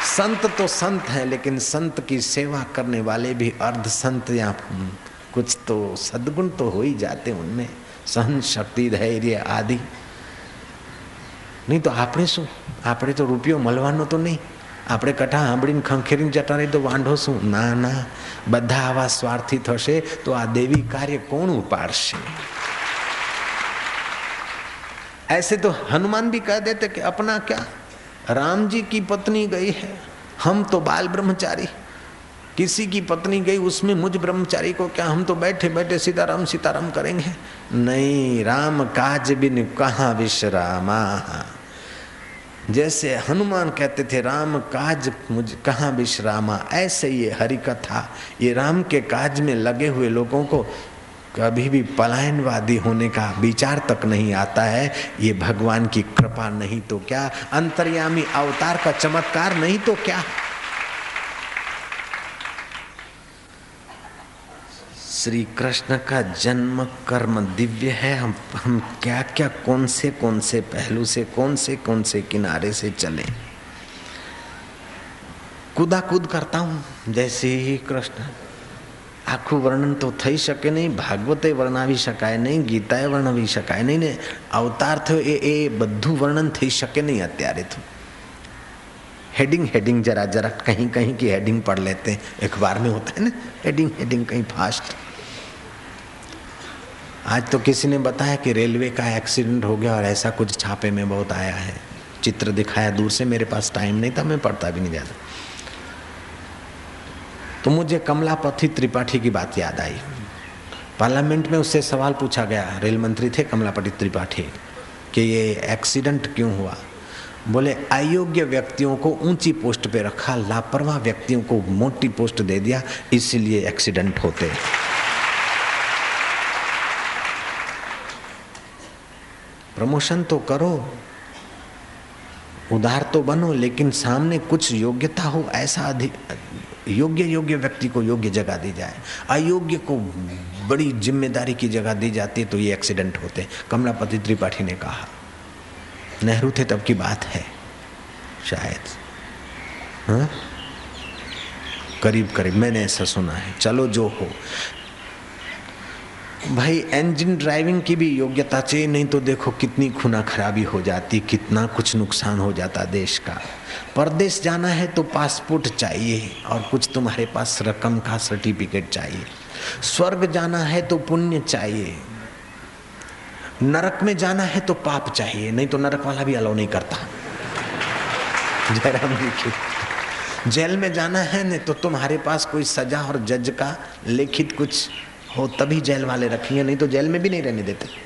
संत तो संत हैं लेकिन संत की सेवा करने वाले भी अर्ध संत या कुछ तो सद्गुण तो हो ही जाते उनमें सहन शक्ति धैर्य आदि નહીં તો આપણે શું આપણે તો રૂપિયો મળવાનો તો નહીં આપણે કઠા સાંભળીને ખંખેરીને જતા રહી તો વાંઢો શું ના ના બધા આવા સ્વાર્થી થશે તો આ દેવી કાર્ય કોણ ઉપાડશે ऐसे तो हनुमान भी कह देते कि अपना क्या राम जी की पत्नी गई है हम तो बाल ब्रह्मचारी किसी की पत्नी गई उसमें मुझ ब्रह्मचारी को क्या हम तो बैठे बैठे सीताराम सीताराम करेंगे नहीं राम काज बिन कहा विश्रामा जैसे हनुमान कहते थे, राम काज मुझ कहाँ विश्रामा ऐसे ये हरि कथा ये राम के काज में लगे हुए लोगों को कभी भी पलायनवादी होने का विचार तक नहीं आता है। ये भगवान की कृपा नहीं तो क्या? अंतर्यामी अवतार का चमत्कार नहीं तो क्या? श्री कृष्ण का जन्म कर्म दिव्य है हम हम क्या क्या कौन से कौन से पहलू से कौन से कौन से किनारे से चले કુદા કૂદ કરતા હું જય શ્રી કૃષ્ણ આખું વર્ણન તો થઈ શકે નહીં ભાગવતે વર્ણવી શકાય નહીં ગીતાએ વર્ણવી શકાય નહીં ને અવતાર થયો એ એ બધું વર્ણન થઈ શકે નહીં અત્યારે તો हेडिंग हेडिंग जरा जरा कहीं कहीं की हेडिंग पढ़ लेते हैं अखबार में होता है ना हेडिंग हेडिंग कहीं फास्ट आज तो किसी ने बताया कि रेलवे का एक्सीडेंट हो गया और ऐसा कुछ छापे में बहुत आया है। चित्र दिखाया, दूर से मेरे पास टाइम नहीं था, मैं पढ़ता भी नहीं ज़्यादा तो मुझे कमलापति त्रिपाठी की बात याद आई। पार्लियामेंट में उससे सवाल पूछा गया, रेल मंत्री थे कमलापति त्रिपाठी, कि ये एक्सीडेंट क्यों हुआ? बोले, अयोग्य व्यक्तियों को ऊँची पोस्ट पे रखा, लापरवाह व्यक्तियों को मोटी पोस्ट दे दिया, इसीलिए एक्सीडेंट होते प्रमोशन तो करो उदार तो बनो, लेकिन सामने कुछ योग्यता हो, ऐसा अधिक योग्य योग्य व्यक्ति को योग्य जगह दी जाए। अयोग्य को बड़ी ज़िम्मेदारी की जगह दी जाती है तो ये एक्सीडेंट होते हैं। कमलापति त्रिपाठी ने कहा, नेहरू थे तब की बात है, शायद। हाँ? करीब करीब, मैंने ऐसा सुना है। चलो जो हो भाई इंजन ड्राइविंग की भी योग्यता चाहिए, नहीं तो देखो कितनी खुना खराबी हो जाती, कितना कुछ नुकसान हो जाता देश का। परदेश जाना है तो पासपोर्ट चाहिए और कुछ तुम्हारे पास रकम का सर्टिफिकेट चाहिए। स्वर्ग जाना है तो पुण्य चाहिए। नरक में जाना है तो पाप चाहिए, नहीं तो नरक वाला भी अलाउ नहीं करता। जयराम जी की। जेल में जाना है, नहीं तो तुम्हारे पास कोई सजा और जज का लिखित कुछ हो, तभी जेल वाले रखेंगे नहीं तो जेल में भी नहीं रहने देते।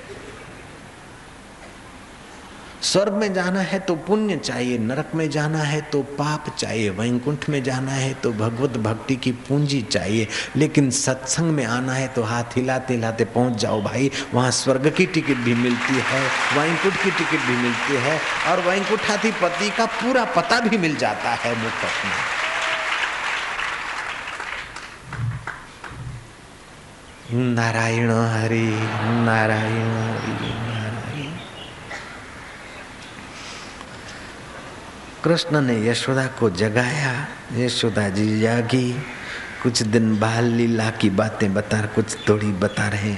स्वर्ग में जाना है तो पुण्य चाहिए, नरक में जाना है तो पाप चाहिए, वैकुंठ में जाना है तो भगवत भक्ति की पूंजी चाहिए, लेकिन सत्संग में आना है तो हाथ हिलाते हिलाते पहुँच जाओ भाई, वहाँ स्वर्ग की टिकट भी मिलती है, वैकुंठ की टिकट भी मिलती है, और वैकुंठाधिपति का पूरा पता भी मिल जाता है मुफ़्त में। नारायण हरि नारायण हरि, नारायण। कृष्ण ने यशोदा को जगाया, यशोदा जी जागी। कुछ दिन बाल लीला की बातें बता, कुछ थोड़ी बता रहे।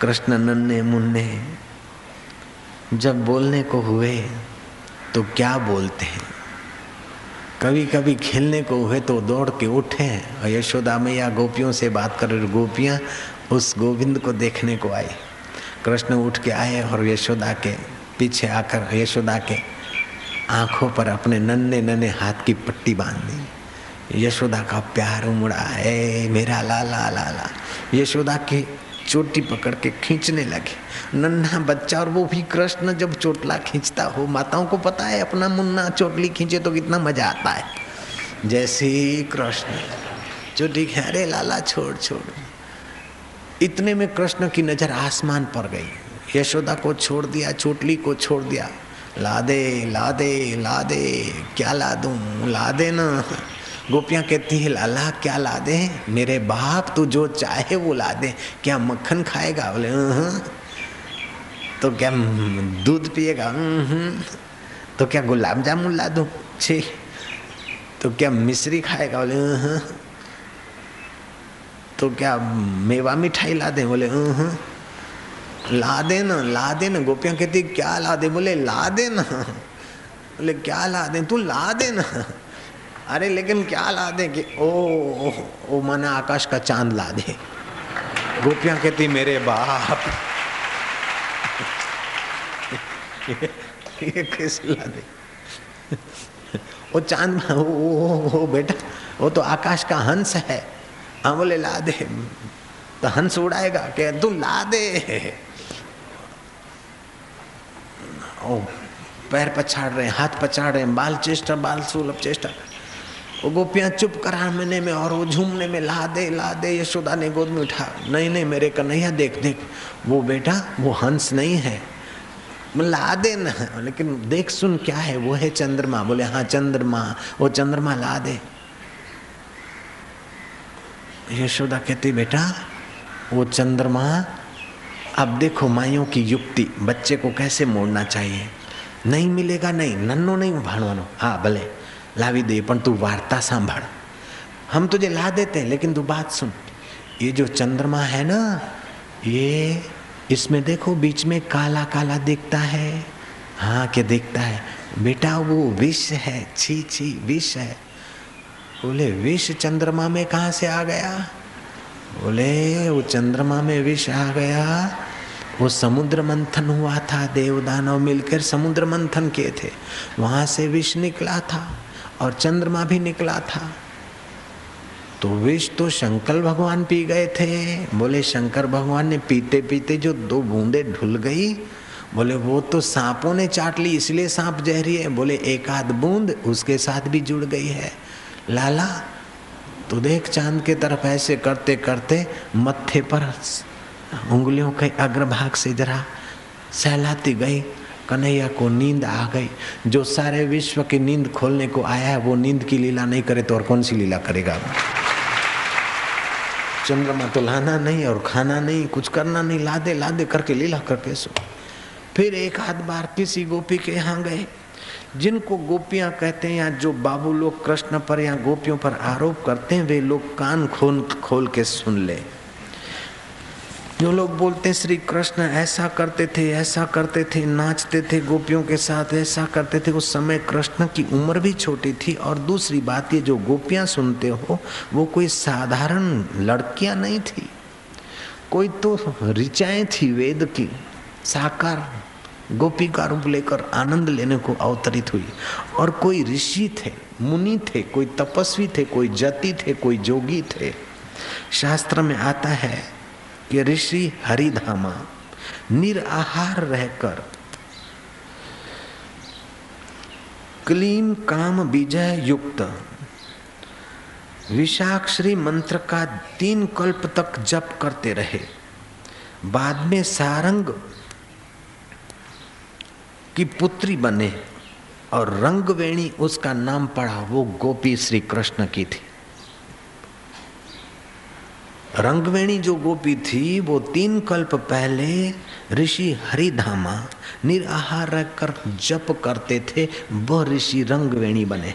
कृष्ण नन्हे मुन्ने, जब बोलने को हुए तो क्या बोलते हैं? कभी कभी खेलने को हुए तो दौड़ के उठे और यशोदा मैया गोपियों से बात कर रही गोपियाँ उस गोविंद को देखने को आई। कृष्ण उठ के आए और यशोदा के पीछे आकर यशोदा के आँखों पर अपने नन्हे नन्हे हाथ की पट्टी बाँध दी। यशोदा का प्यार उमड़ा है मेरा लाला लाला। यशोदा की चोटी पकड़ के खींचने लगे। नन्हा बच्चा और वो भी कृष्ण जब चोटला खींचता हो, माताओं को पता है अपना मुन्ना चोटली खींचे तो कितना मज़ा आता है। जैसे कृष्ण चोटी अरे लाला, छोड़ छोड़। इतने में कृष्ण की नज़र आसमान पर गई। यशोदा को छोड़ दिया, चोटली को छोड़ दिया। ला दे ला दे ला दे क्या ला दूँ ला दे ना। गोपियाँ कहती है, लाला, क्या ला दे मेरे बाप तू जो चाहे वो ला दे क्या मक्खन खाएगा? बोले तो क्या दूध पिएगा? तो क्या गुलाब जामुन ला दूँ छी। तो क्या मिश्री खाएगा? बोले तो क्या मेवा मिठाई ला दे बोले ला दे ना ला दे ना। गोपियाँ कहती, क्या ला दे बोले ला दे ना। बोले, क्या ला दे तू ला दे ना। अरे लेकिन क्या ला दे कि ओ ओ, ओ मना आकाश का चाँद ला दे। गोपियाँ कहती मेरे बाप। ये कैसे ला दे? वो चाँद वो, वो, वो बेटा वो तो आकाश का हंस है। हम बोले ला दे। तो हंस उड़ाएगा कि तू ला दे। ओ पैर पछाड़ रहे हाथ पछाड़ रहे बाल चेष्टा बाल सुलभ चेष्टा। वो गोपियाँ चुप कराने में और वो झूमने में ला दे ला दे यशोदा ने गोद में उठा। नहीं नहीं, मेरे कन्हैया देख देख। वो बेटा, वो हंस नहीं है। ला दे ना लेकिन देख, सुन क्या है, वो है चंद्रमा। बोले हाँ चंद्रमा, वो चंद्रमा ला दे यशोदा कहती, बेटा, वो चंद्रमा, अब देखो माइयों की युक्ति, बच्चे को कैसे मोड़ना चाहिए? नहीं मिलेगा, नहीं, नन्नो नहीं भाणवानो हाँ भले। दे पर तू वार्ता सांभड़ हम तुझे ला देते हैं लेकिन तू बात सुन. ये जो चंद्रमा है ना, ये इसमें देखो, बीच में काला काला दिखता है. हाँ क्या दिखता है? बेटा, वो विष है. छी छी, विष है. बोले, विष चंद्रमा में कहाँ से आ गया? बोले, वो चंद्रमा में विष आ गया. वो समुद्र मंथन हुआ था, देवदानव मिलकर समुद्र मंथन किए थे. वहाँ से विष निकला था. और चंद्रमा भी निकला था। तो विष तो शंकर भगवान पी गए थे। बोले, शंकर भगवान ने पीते पीते जो दो बूंदे ढुल गई, बोले, वो तो सांपों ने चाट ली, इसलिए सांप जहरी है। बोले, एक आध बूंद उसके साथ भी जुड़ गई है। लाला तो देख चाँद के तरफ़ ऐसे करते करते मत्थे पर उंगलियों के अग्रभाग से जरा सहलाती गई। कन्हैया को नींद आ गई। जो सारे विश्व की नींद खोलने को आया है, वो नींद की लीला नहीं करे तो और कौन सी लीला करेगा? चंद्रमा तो लाना नहीं और खाना नहीं, कुछ करना नहीं, लादे लादे करके, लीला करके सो। फिर एक आध बार किसी गोपी के यहाँ गए। जिनको गोपियाँ कहते हैं, या जो बाबू लोग कृष्ण पर या गोपियों पर आरोप करते हैं, वे लोग कान खोल खोल के सुन ले। जो लोग बोलते हैं, श्री कृष्ण ऐसा करते थे, ऐसा करते थे, नाचते थे गोपियों के साथ, ऐसा करते थे। उस समय कृष्ण की उम्र भी छोटी थी और दूसरी बात ये, जो गोपियाँ सुनते हो, वो कोई साधारण लड़कियाँ नहीं थी। कोई तो ऋचाएँ थी वेद की, साकार, गोपी का रूप लेकर आनंद लेने को अवतरित हुई। और कोई ऋषि थे, मुनि थे, कोई तपस्वी थे, कोई जति थे, कोई जोगी थे। शास्त्र में आता है कि ऋषि हरिधामा निराहार रहकर क्लीन काम विजय युक्त विशाक्षरी मंत्र का तीन कल्प तक जप करते रहे। बाद में सारंग की पुत्री बने और रंगवेणी उसका नाम पड़ा वो गोपी श्री कृष्ण की थी। रंगवेणी जो गोपी थी, वो तीन कल्प पहले ऋषि हरिधामा निराहार रहकर जप करते थे, वह ऋषि रंगवेणी बने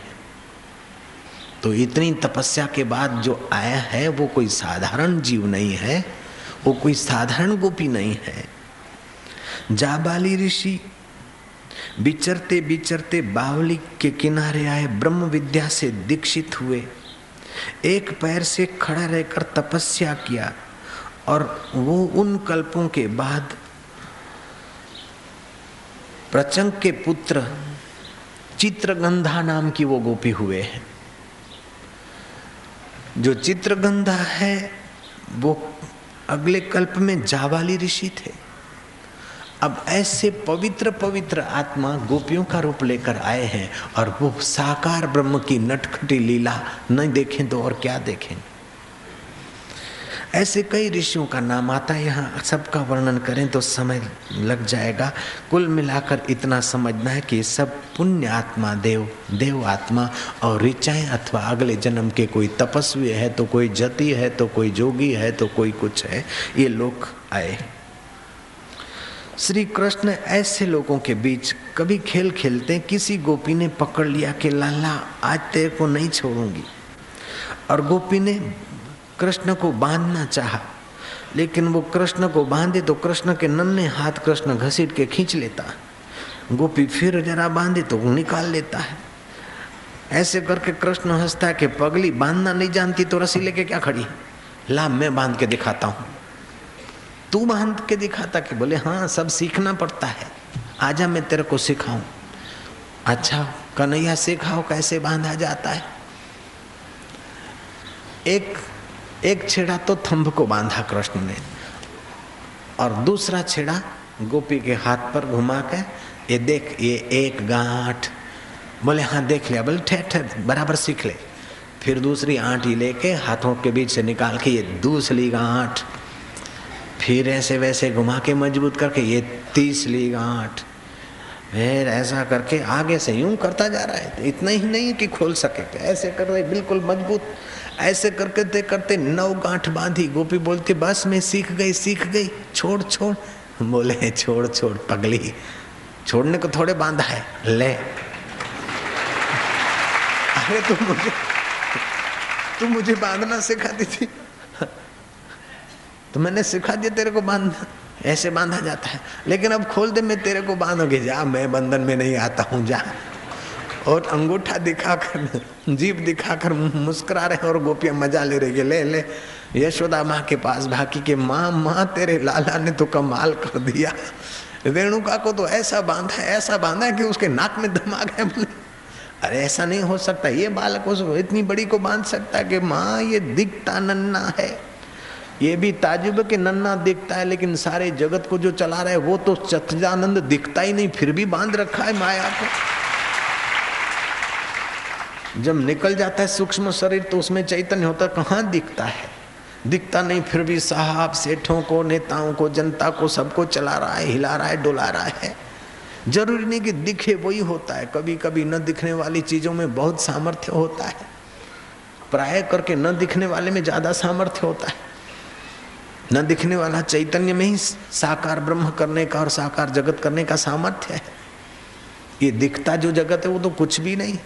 तो इतनी तपस्या के बाद जो आया है, वो कोई साधारण जीव नहीं है, वो कोई साधारण गोपी नहीं है। जाबाली ऋषि बिचरते बिचरते बावली के किनारे आए ब्रह्म विद्या से दीक्षित हुए। एक पैर से खड़ा रहकर तपस्या किया और वो उन कल्पों के बाद प्रचंग के पुत्र चित्रगंधा नाम की वो गोपी हुए हैं। जो चित्रगंधा है, वो अगले कल्प में जावाली ऋषि थे। अब ऐसे पवित्र पवित्र आत्मा गोपियों का रूप लेकर आए हैं और वो साकार ब्रह्म की नटखटी लीला नहीं देखें तो और क्या देखें? ऐसे कई ऋषियों का नाम आता है, यहाँ सबका वर्णन करें तो समय लग जाएगा। कुल मिलाकर इतना समझना है कि सब पुण्य आत्मा, देव देव आत्मा और ऋचाएँ अथवा अगले जन्म के कोई तपस्वी है तो कोई जति है तो कोई जोगी है तो कोई कुछ है, ये लोग आए श्री कृष्ण ऐसे लोगों के बीच कभी खेल खेलते किसी गोपी ने पकड़ लिया कि, लाला, आज तेरे को नहीं छोड़ूँगी। और गोपी ने कृष्ण को बांधना चाहा, लेकिन वो कृष्ण को बांधे तो कृष्ण के नन्हे हाथ कृष्ण घसीट के खींच लेता। गोपी फिर जरा बांधे तो निकाल लेता है। ऐसे करके कृष्ण हंसता है कि, पगली, बांधना नहीं जानती तो रसी लेके क्या खड़ी ला, मैं बाँध के दिखाता हूँ। तू बाँध के दिखाता कि बोले हाँ सब सीखना पड़ता है। आजा मैं तेरे को सिखाऊं। अच्छा कन्हैया, सिखाओ कैसे बांधा जाता है? एक एक छेड़ा तो थंभ को बांधा कृष्ण ने, और दूसरा छेड़ा गोपी के हाथ पर घुमा के, ये देख, ये एक गांठ। बोले हाँ देख लिया। बोले ठहर ठहर बराबर सीख ले। फिर दूसरी आंटी लेके हाथों के बीच से निकाल के, ये दूसरी गांठ। फिर ऐसे वैसे घुमा के मज़बूत करके ये तीस ली गांठ फिर ऐसा करके आगे से यूँ करता जा रहा है। इतना ही नहीं कि खोल सके। ऐसे कर रहे, बिल्कुल मज़बूत। ऐसे करके करते करते नौ गांठ बांधी। गोपी बोलती, बस मैं सीख गई सीख गई। छोड़ छोड़। बोले, छोड़ छोड़, पगली। छोड़ने को थोड़े बांधा है। ले। अरे, तू मुझे तू मुझे बांधना सिखाती थी। तो मैंने सिखा दिया, तेरे को बांधना ऐसे बांधा जाता है। लेकिन अब खोल दे, मैं तेरे को बांधोगे। जा, मैं बंधन में नहीं आता हूँ, जा। और अंगूठा दिखाकर जीप दिखाकर मुस्कुरा रहे और गोपियाँ मज़ा ले रही है। ले ले, यशोदा माँ के पास भाकी के, माँ माँ, तेरे लाला ने तो कमाल कर दिया। रेणुका को तो ऐसा बांधा ऐसा बांधा कि उसके नाक में दम आ बोले। अरे, ऐसा नहीं हो सकता। ये बालक उस इतनी बड़ी को बाँध सकता कि, माँ, ये दिखता नन्ना है। ये भी ताजुब के नन्ना दिखता है, लेकिन सारे जगत को जो चला रहा है, वो तो चतजानंद दिखता ही नहीं, फिर भी बाँध रखा है माया को। जब निकल जाता है सूक्ष्म शरीर तो उसमें चैतन्य होता कहाँ दिखता है? दिखता नहीं, फिर भी साहब, सेठों को, नेताओं को, जनता को, सबको चला रहा है, हिला रहा है, डुला रहा है। ज़रूरी नहीं कि दिखे, वही होता है। कभी कभी न दिखने वाली चीज़ों में बहुत सामर्थ्य होता है। प्राय करके न दिखने वाले में ज़्यादा सामर्थ्य होता है। न दिखने वाला चैतन्य में ही साकार ब्रह्म करने का और साकार जगत करने का सामर्थ्य है। ये दिखता जो जगत है, वो तो कुछ भी नहीं।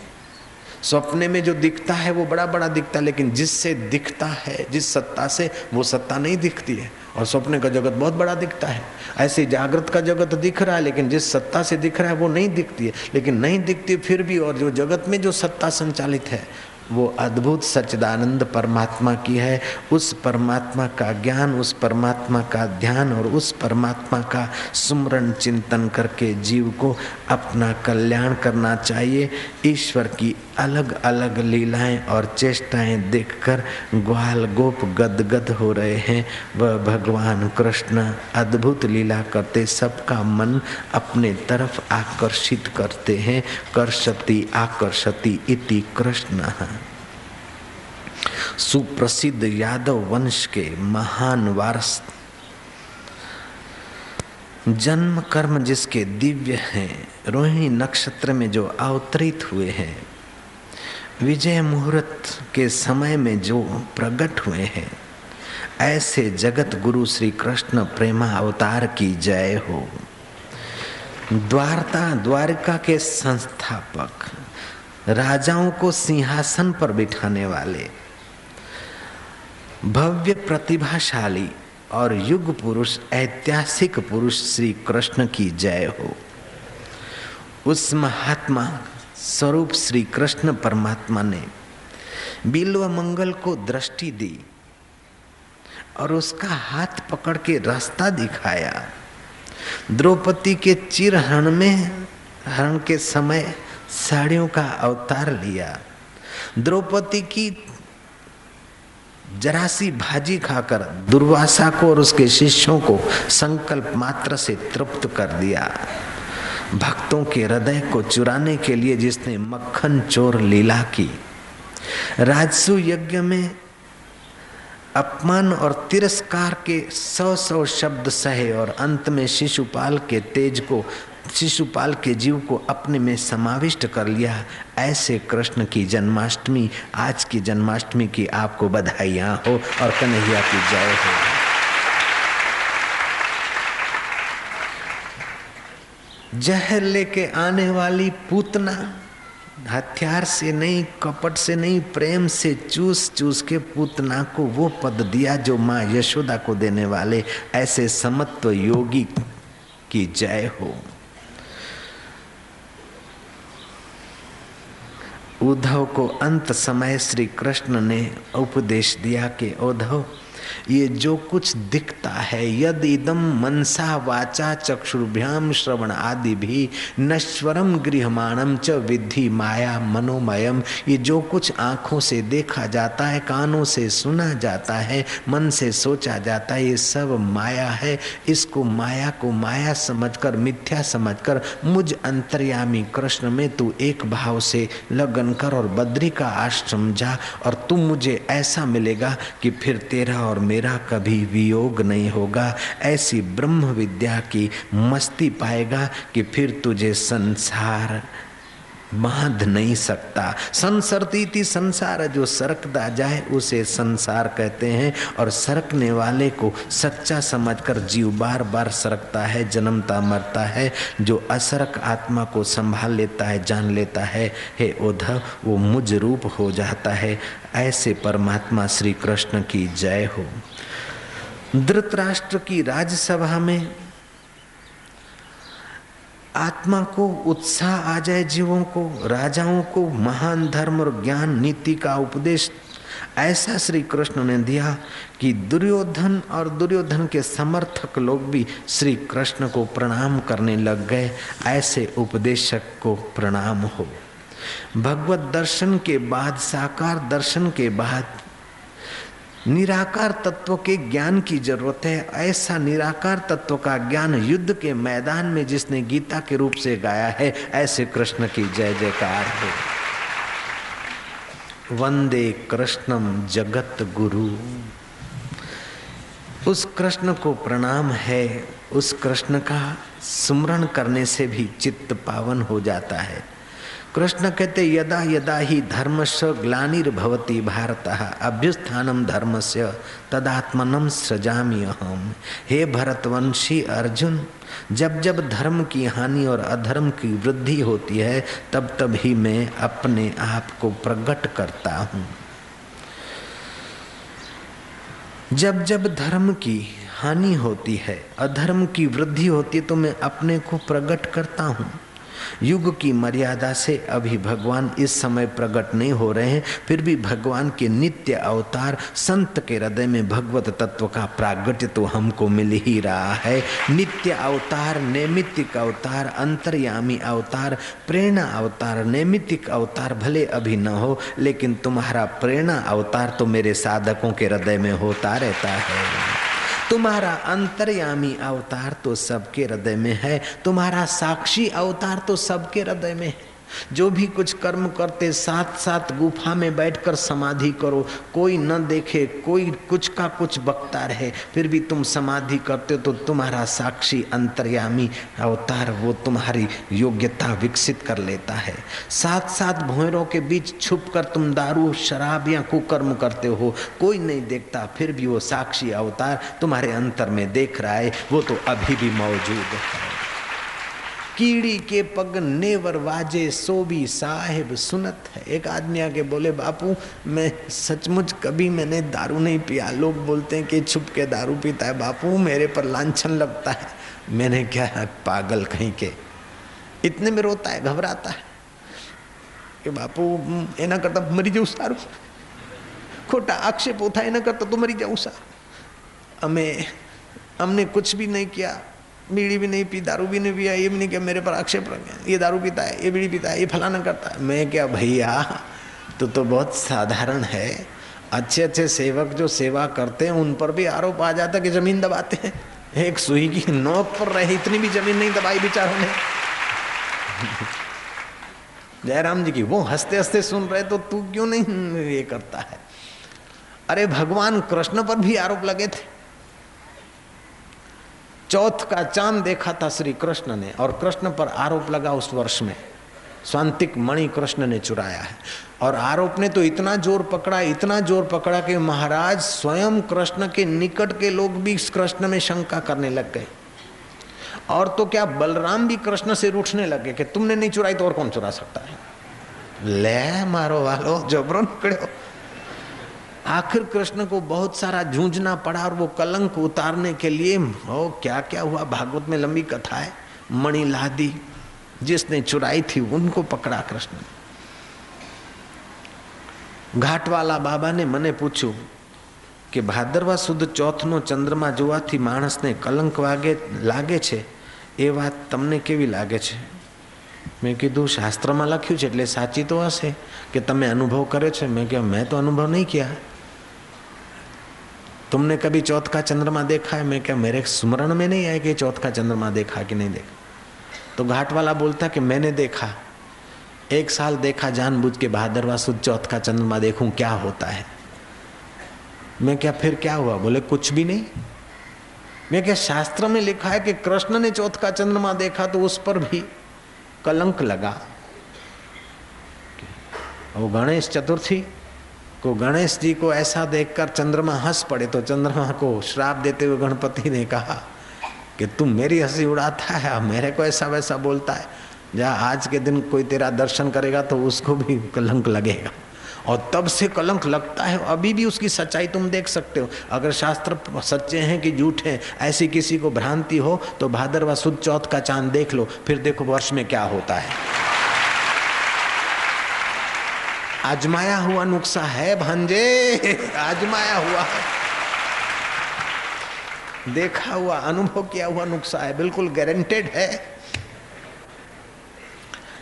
सपने में जो दिखता है, वो बड़ा बड़ा दिखता है, लेकिन जिससे दिखता है, जिस सत्ता से, वो सत्ता नहीं दिखती है। और सपने का जगत बहुत बड़ा दिखता है। ऐसे जागृत का जगत दिख रहा है, लेकिन जिस सत्ता से दिख रहा है, वो नहीं दिखती है। लेकिन नहीं दिखती, फिर भी और जो जगत में जो सत्ता संचालित है वो अद्भुत सच्चिदानंद परमात्मा की है। उस परमात्मा का ज्ञान, उस परमात्मा का ध्यान और उस परमात्मा का सुमरण चिंतन करके जीव को अपना कल्याण करना चाहिए। ईश्वर की अलग अलग लीलाएँ और चेष्टाएँ देखकर ग्वाल गोप गदगद हो रहे हैं। वह भगवान कृष्ण अद्भुत लीला करते, सबका मन अपने तरफ़ आकर्षित करते हैं। कर्षति आकर्षति इति कृष्ण। सुप्रसिद्ध यादव वंश के महान वारस। जन्म कर्म जिसके दिव्य हैं, रोहिणी नक्षत्र में जो अवतरित हुए हैं, विजय मुहूर्त के समय में जो प्रकट हुए हैं, ऐसे जगत गुरु श्री कृष्ण प्रेमा अवतार की जय हो। द्वारता द्वारिका के संस्थापक, राजाओं को सिंहासन पर बिठाने वाले भव्य प्रतिभाशाली और युग पुरुष, ऐतिहासिक पुरुष श्री कृष्ण की जय हो। उस महात्मा स्वरूप श्री कृष्ण परमात्मा ने बिल्व मंगल को दृष्टि दी और उसका हाथ पकड़ के रास्ता दिखाया। द्रौपदी के चिर हरण में, हरण के समय साड़ियों का अवतार लिया। द्रौपदी की जरासी भाजी खाकर दुर्वासा को और उसके शिष्यों को संकल्प मात्र से तृप्त कर दिया। भक्तों के हृदय को चुराने के लिए जिसने मक्खन चोर लीला की, राजसु यज्ञ में अपमान और तिरस्कार के सौ सौ शब्द सहे और अंत में शिशुपाल के तेज को शिशुपाल के जीव को अपने में समाविष्ट कर लिया। ऐसे कृष्ण की जन्माष्टमी, आज की जन्माष्टमी की आपको बधाइयाँ हो और कन्हैया की जय हो। जहर लेके आने वाली पूतना, हथियार से नहीं, कपट से नहीं, प्रेम से चूस चूस के पूतना को वो पद दिया जो माँ यशोदा को देने वाले ऐसे समत्व योगी की जय हो। उद्धव को अंत समय श्री कृष्ण ने उपदेश दिया कि उद्धव ये जो कुछ दिखता है, यद इदम मनसा वाचा चक्षुर्भ्याम श्रवण आदि भी नश्वरम गृहमाणम च विधि माया मनोमयम ये जो कुछ आँखों से देखा जाता है, कानों से सुना जाता है, मन से सोचा जाता है, ये सब माया है। इसको माया को माया समझकर, मिथ्या समझकर, मुझ अंतर्यामी कृष्ण में तू एक भाव से लगन कर और बद्री का आश्रम जा और तुम मुझे ऐसा मिलेगा कि फिर तेरा और मेरा कभी वियोग नहीं होगा। ऐसी ब्रह्म विद्या की मस्ती पाएगा कि फिर तुझे संसार बाँध नहीं सकता। संसरती थी संसार जो सरकता जाए, उसे संसार कहते हैं और सरकने वाले को सच्चा समझकर जीव बार बार सरकता है, जन्मता मरता है, जो असरक आत्मा को संभाल लेता है, जान लेता है, हे उद्धव वो मुझ रूप हो जाता है। ऐसे परमात्मा श्री कृष्ण की जय हो। धृतराष्ट्र की राज्यसभा में आत्मा को उत्साह आ जाए, जीवों को, राजाओं को, महान धर्म और ज्ञान नीति का उपदेश। ऐसा श्री कृष्ण ने दिया कि दुर्योधन और दुर्योधन के समर्थक लोग भी श्री कृष्ण को प्रणाम करने लग गए। ऐसे उपदेशक को प्रणाम हो। भगवत दर्शन के बाद, साकार दर्शन के बाद निराकार तत्व के ज्ञान की ज़रूरत है। ऐसा निराकार तत्व का ज्ञान युद्ध के मैदान में जिसने गीता के रूप से गाया है, ऐसे कृष्ण की जय जयकार हो। वंदे कृष्णम जगत गुरु। उस कृष्ण को प्रणाम है। उस कृष्ण का स्मरण करने से भी चित्त पावन हो जाता है। कृष्ण कहते, यदा यदा ही धर्मश ग्लानिर्भवती भारत अभ्युत्थानम धर्म से तदात्मनम सृजामी अहम। हे भरतवंशी अर्जुन, जब जब धर्म की हानि और अधर्म की वृद्धि होती है, तब तब ही मैं अपने आप को प्रकट करता हूँ। जब जब धर्म की हानि होती है, अधर्म की वृद्धि होती है तो मैं अपने को प्रकट करता हूँ। युग की मर्यादा से अभी भगवान इस समय प्रकट नहीं हो रहे हैं, फिर भी भगवान के नित्य अवतार संत के हृदय में भगवत तत्व का प्रागट्य तो हमको मिल ही रहा है। नित्य अवतार, नैमित्तिक अवतार, अंतर्यामी अवतार, प्रेरणा अवतार, नैमित्तिक अवतार भले अभी न हो, लेकिन तुम्हारा प्रेरणा अवतार तो मेरे साधकों के हृदय में होता रहता है। तुम्हारा अंतर्यामी अवतार तो सबके हृदय में है, तुम्हारा साक्षी अवतार तो सबके हृदय में है। जो भी कुछ कर्म करते साथ साथ गुफा में बैठकर समाधि करो। कोई न देखे, कोई कुछ का कुछ बकता रहे, फिर भी तुम समाधि करते हो तो तुम्हारा साक्षी अंतर्यामी अवतार वो तुम्हारी योग्यता विकसित कर लेता है। साथ साथ भोरों के बीच छुप कर तुम दारू, शराब या कुकर्म करते हो। कोई नहीं देखता, फिर भी वो साक्षी अवतार तुम्हारे अंतर में देख रहा है। वो तो अभी भी मौजूद है। कीड़ी के पग नेवर वाजे, सो भी साहेब सुनत है। एक आदमी आके बोले, बापू, मैं सचमुच कभी मैंने दारू नहीं पिया। लोग बोलते हैं कि छुप के दारू पीता है। बापू, मेरे पर लाछन लगता है। मैंने क्या है पागल कहीं के? इतने में रोता है, घबराता है। कि बापू एना करता मरी जाऊ सारू। खोटा आक्षेप होता है ना करता तो मरी जाऊ सारू हमें, हमने कुछ भी नहीं किया। बीड़ी भी नहीं पी, दारू भी नहीं पिया, ये भी नहीं किया, मेरे पर आक्षेप रखे ये दारू पीता है, ये बीड़ी पीता है, ये फलाना करता है। मैं क्या भैया तो तो बहुत साधारण है। अच्छे अच्छे सेवक जो सेवा करते हैं, उन पर भी आरोप आ जाता कि ज़मीन दबाते हैं। एक सुई की नोक पर रहे, इतनी भी ज़मीन नहीं दबाई बेचारों ने। जयराम जी की, वो हँसते हँसते सुन रहे तो तू क्यों नहीं ये करता है? अरे, भगवान कृष्ण पर भी आरोप लगे थे। चौथ का चाँद देखा था श्री कृष्ण ने और कृष्ण पर आरोप लगा उस वर्ष में। स्वांतिक मणि कृष्ण ने चुराया है। और आरोप ने तो इतना ज़ोर पकड़ा, इतना ज़ोर पकड़ा कि महाराज स्वयं कृष्ण के निकट के लोग भी कृष्ण में शंका करने लग गए। और तो क्या बलराम भी कृष्ण से रूठने लगे कि तुमने नहीं चुराई तो और कौन चुरा सकता है? ले मारो वालो, जबरन पकड़े। आखिर कृष्ण को बहुत सारा जूझना पड़ा और वो कलंक उतारने के लिए ओ क्या क्या हुआ भागवत में लंबी कथा है मणि लादी जिसने चुराई थी उनको पकड़ा कृष्ण घाट वाला बाबा ने મને પૂછ્યું કે ભાદરવા સુદ ચોથનો ચંદ્રમા જોવાથી માણસને કલંક વાગે લાગે છે એ વાત તમને કેવી લાગે છે મેં કીધું શાસ્ત્રમાં લખ્યું છે એટલે સાચી તો હશે કે તમે અનુભવ કર્યો છે મેં કહ્યું મેં તો અનુભવ નહીં किया तुमने कभी चौथ का चंद्रमा देखा है? मैं क्या, मेरे स्मरण में नहीं आया कि चौथ का चंद्रमा देखा कि नहीं देखा? तो घाट वाला बोलता कि मैंने देखा। एक साल देखा, जानबूझ के भादरवा सुद चौथ का चंद्रमा देखूँ, क्या होता है? मैं क्या, फिर क्या हुआ? बोले, कुछ भी नहीं। मैं क्या, शास्त्र में लिखा है कि कृष्ण ने चौथ का चंद्रमा देखा तो उस पर भी कलंक लगा। वो गणेश चतुर्थी को गणेश जी को ऐसा देखकर चंद्रमा हंस पड़े तो चंद्रमा को श्राप देते हुए गणपति ने कहा कि तुम मेरी हँसी उड़ाता है मेरे को ऐसा वैसा बोलता है। जा, आज के दिन कोई तेरा दर्शन करेगा तो उसको भी कलंक लगेगा। और तब से कलंक लगता है, अभी भी उसकी सच्चाई तुम देख सकते हो। अगर शास्त्र सच्चे हैं कि झूठे ऐसी किसी को भ्रांति हो तो भादरवा सुद चौथ का चाँद देख लो, फिर देखो वर्ष में क्या होता है। आजमाया हुआ नुकसा है भांजे, आजमाया हुआ। देखा हुआ, अनुभव किया हुआ नुकसा है, बिल्कुल गारंटेड है।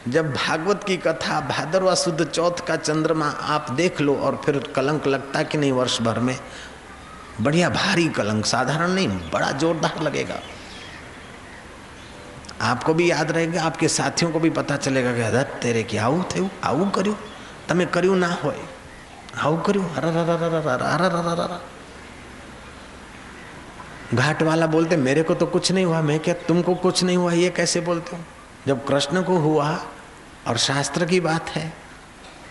जब भागवत की कथा भादरवा शुद्ध चौथ का चंद्रमा आप देख लो और फिर कलंक लगता कि नहीं वर्ष भर में, बढ़िया भारी कलंक, साधारण नहीं, बड़ा जोरदार लगेगा। आपको भी याद रहेगा, आपके साथियों को भी पता चलेगा कि अदर तेरे क्या आऊ थे? आऊ करो તમે કર્યું ના હોય આવું કર્યું घाट वाला बोलते मेरे को तो कुछ नहीं हुआ मैं क्या तुमको कुछ नहीं हुआ ये कैसे बोलते हो जब कृष्ण को हुआ और शास्त्र की बात है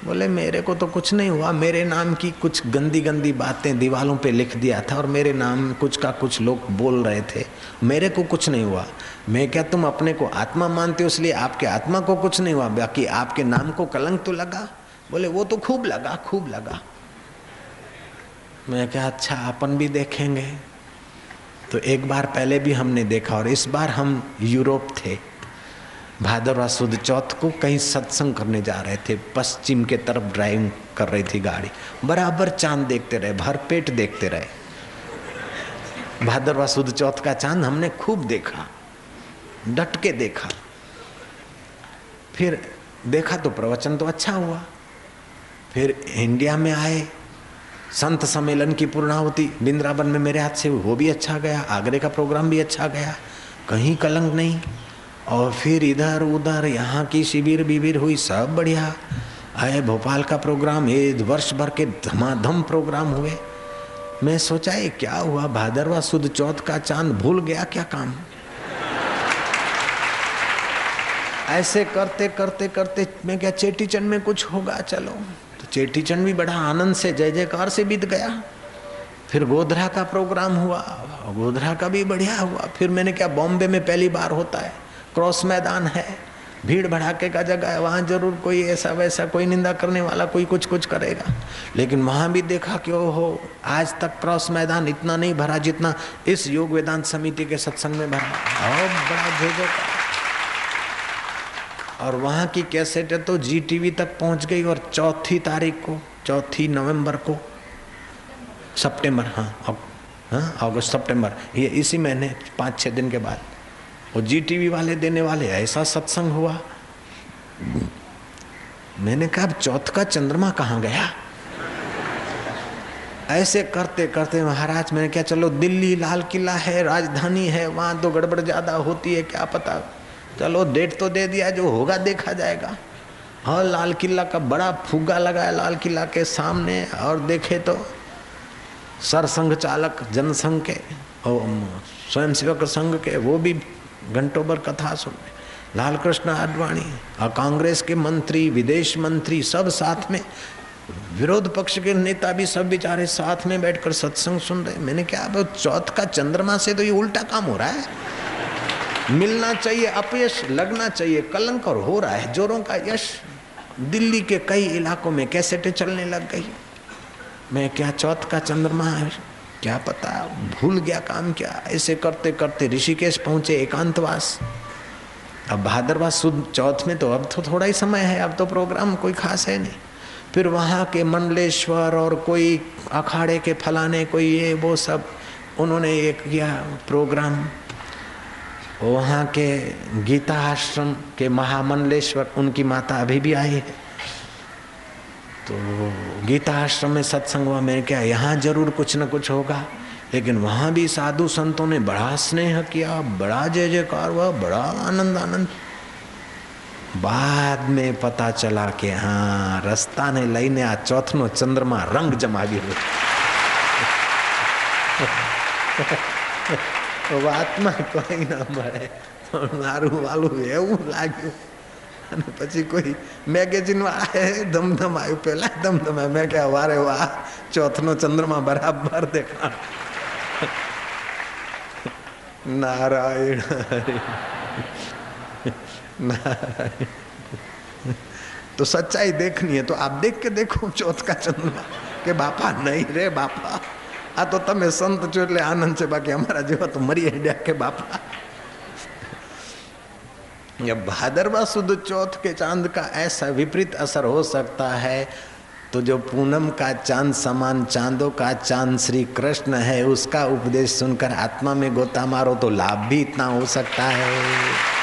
बोले मेरे को तो कुछ नहीं हुआ मेरे नाम की कुछ गंदी गंदी बातें दीवालों पे लिख दिया था और मेरे नाम कुछ का कुछ लोग बोल रहे थे मेरे को कुछ नहीं हुआ मैं क्या तुम अपने को आत्मा मानते हो इसलिए आपके आत्मा को कुछ नहीं हुआ बाकी आपके नाम को कलंक तो लगा बोले, वो तो खूब लगा खूब लगा। मैं क्या अच्छा अपन भी देखेंगे। तो एक बार पहले भी हमने देखा और इस बार हम यूरोप थे। भादरवा सुद चौथ को कहीं सत्संग करने जा रहे थे, पश्चिम के तरफ़ ड्राइविंग कर रही थी गाड़ी। बराबर चाँद देखते रहे, भर पेट देखते रहे। भादरवा सुद चौथ का चाँद हमने खूब देखा, डट के देखा। फिर देखा तो प्रवचन तो अच्छा हुआ। फिर इंडिया में आए। संत सम्मेलन की पूर्णाहुति। बिंद्रावन में मेरे हाथ से वो भी अच्छा गया। आगरे का प्रोग्राम भी अच्छा गया। कहीं कलंक नहीं। और फिर इधर उधर यहाँ की शिविर बिबिर हुई। सब बढ़िया। आए भोपाल का प्रोग्राम ये वर्ष भर के धमाधम प्रोग्राम हुए। मैं सोचा, ये क्या हुआ? भादरवा सुद चौथ का चाँद भूल गया क्या काम? ऐसे करते करते करते मैं क्या चेटी चंद में कुछ होगा? चलो। चेटी चंद भी बड़ा आनंद से, जय जयकार से बीत गया। फिर गोधरा का प्रोग्राम हुआ, गोधरा का भी बढ़िया हुआ। फिर मैंने क्या बॉम्बे में पहली बार होता है, क्रॉस मैदान है, भीड़ भड़ाके का जगह है, वहाँ ज़रूर कोई ऐसा वैसा, कोई निंदा करने वाला, कोई कुछ कुछ करेगा। लेकिन वहाँ भी देखा कि हो आज तक क्रॉस मैदान इतना नहीं भरा जितना इस योग वेदांत समिति के सत्संग में भरा। बहुत बड़ा झेझो का और वहाँ की कैसेट तो जी टीवी तक पहुँच गई और चौथी तारीख को, चौथी नवंबर को, सितंबर हाँ हाँ अगस्त, सितंबर, ये इसी महीने पाँच छः दिन के बाद। वो जी टीवी वाले देने वाले, ऐसा सत्संग हुआ। मैंने कहा, अब चौथ का चंद्रमा कहाँ गया? ऐसे करते करते महाराज, मैंने क्या चलो दिल्ली लाल किला है, राजधानी है, वहाँ तो गड़बड़ ज़्यादा होती है, क्या पता चलो डेट तो दे दिया, जो होगा देखा जाएगा। हाँ लाल किला का बड़ा फुग्गा लगाया लाल किला के सामने, और देखे तो सरसंघ चालक, जनसंघ के, और स्वयंसेवक संघ के, वो भी घंटों भर कथा सुनने लाल कृष्ण आडवाणी, और कांग्रेस के मंत्री, विदेश मंत्री, सब साथ में, विरोध पक्ष के नेता भी सब बेचारे साथ में बैठकर सत्संग सुन रहे मैंने क्या चौथ का चंद्रमा से तो ये उल्टा काम हो रहा है। मिलना चाहिए अपयश, लगना चाहिए। कलंक और हो रहा है, जोरों का यश। दिल्ली के कई इलाकों में कैसेटें चलने लग गई। मैं क्या चौथ का चंद्रमा है? क्या पता, भूल गया काम क्या? ऐसे करते करते ऋषिकेश पहुँचे एकांतवास। अब भादरवा सुद चौथ में तो अब तो थोड़ा ही समय है, अब तो प्रोग्राम कोई खास है नहीं। फिर वहाँ के मंडलेश्वर और कोई अखाड़े के फलाने, कोई ये वो सब, उन्होंने एक किया प्रोग्राम। वहाँ के गीता आश्रम के महामंडलेश्वर उनकी माता अभी भी आई है तो गीता आश्रम में सत्संग हुआ मैंने क्या यहाँ जरूर कुछ न कुछ होगा लेकिन वहाँ भी साधु संतों ने बड़ा स्नेह किया बड़ा जय जयकार हुआ बड़ा आनंद आनंद बाद में पता चला कि हाँ रस्ता ने લઈને આ ચોથનો ચંદ્રમાં રંગ જમાવી વાતમાં કોઈ ના મળે પણ મારું વાલું એવું લાગ્યું અને પછી કોઈ મેગેઝિન વાળાએ ધમધમ આવ્યું પહેલા ધમધમ મેં કે વારે વાહ ચોથનો ચંદ્રમા બરાબર દેખાણ नारायण हरे नारायण तो सच्चाई देखनी है तो आप देख के देखो चौथ का चंद्रमा કે બાપા નહીં રે બાપા આ તો તમે સંત છો એટલે આનંદ છે બાકી અમારા જેવા તો મરી હેડ્યા કે બાપા या भादरवा सुद चौथ के चांद का ऐसा विपरीत असर हो सकता है तो जो पूनम का चांद समान चांदों का चांद श्री कृष्ण है उसका उपदेश सुनकर आत्मा में गोता मारो तो लाभ भी इतना हो सकता है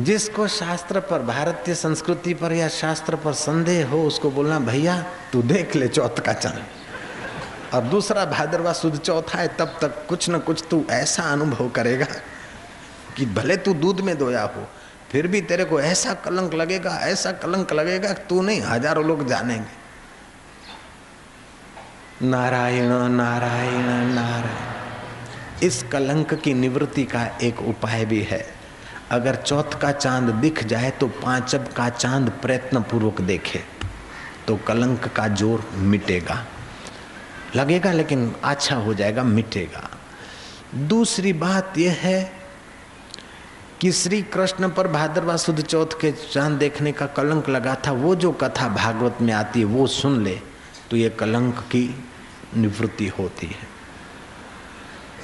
जिसको शास्त्र पर, भारतीय संस्कृति पर या शास्त्र पर संदेह हो, उसको बोलना, भैया, तू देख ले चौथ का चाँद। और दूसरा, भादरवा सुध चौथा है तब तक कुछ न कुछ तू ऐसा अनुभव करेगा कि भले तू दूध में धोया हो, फिर भी तेरे को ऐसा कलंक लगेगा, ऐसा कलंक लगेगा तू नहीं, हज़ारों लोग जानेंगे। नारायण नारायण नारायण। इस कलंक की निवृत्ति का एक उपाय भी है। अगर चौथ का चाँद दिख जाए तो पांचब का चाँद प्रयत्न पूर्वक देखे तो कलंक का ज़ोर मिटेगा। लगेगा लेकिन अच्छा हो जाएगा, मिटेगा। दूसरी बात यह है कि श्री कृष्ण पर भाद्रवा सुद चौथ के चाँद देखने का कलंक लगा था, वो जो कथा भागवत में आती है, वो सुन ले तो ये कलंक की निवृत्ति होती है।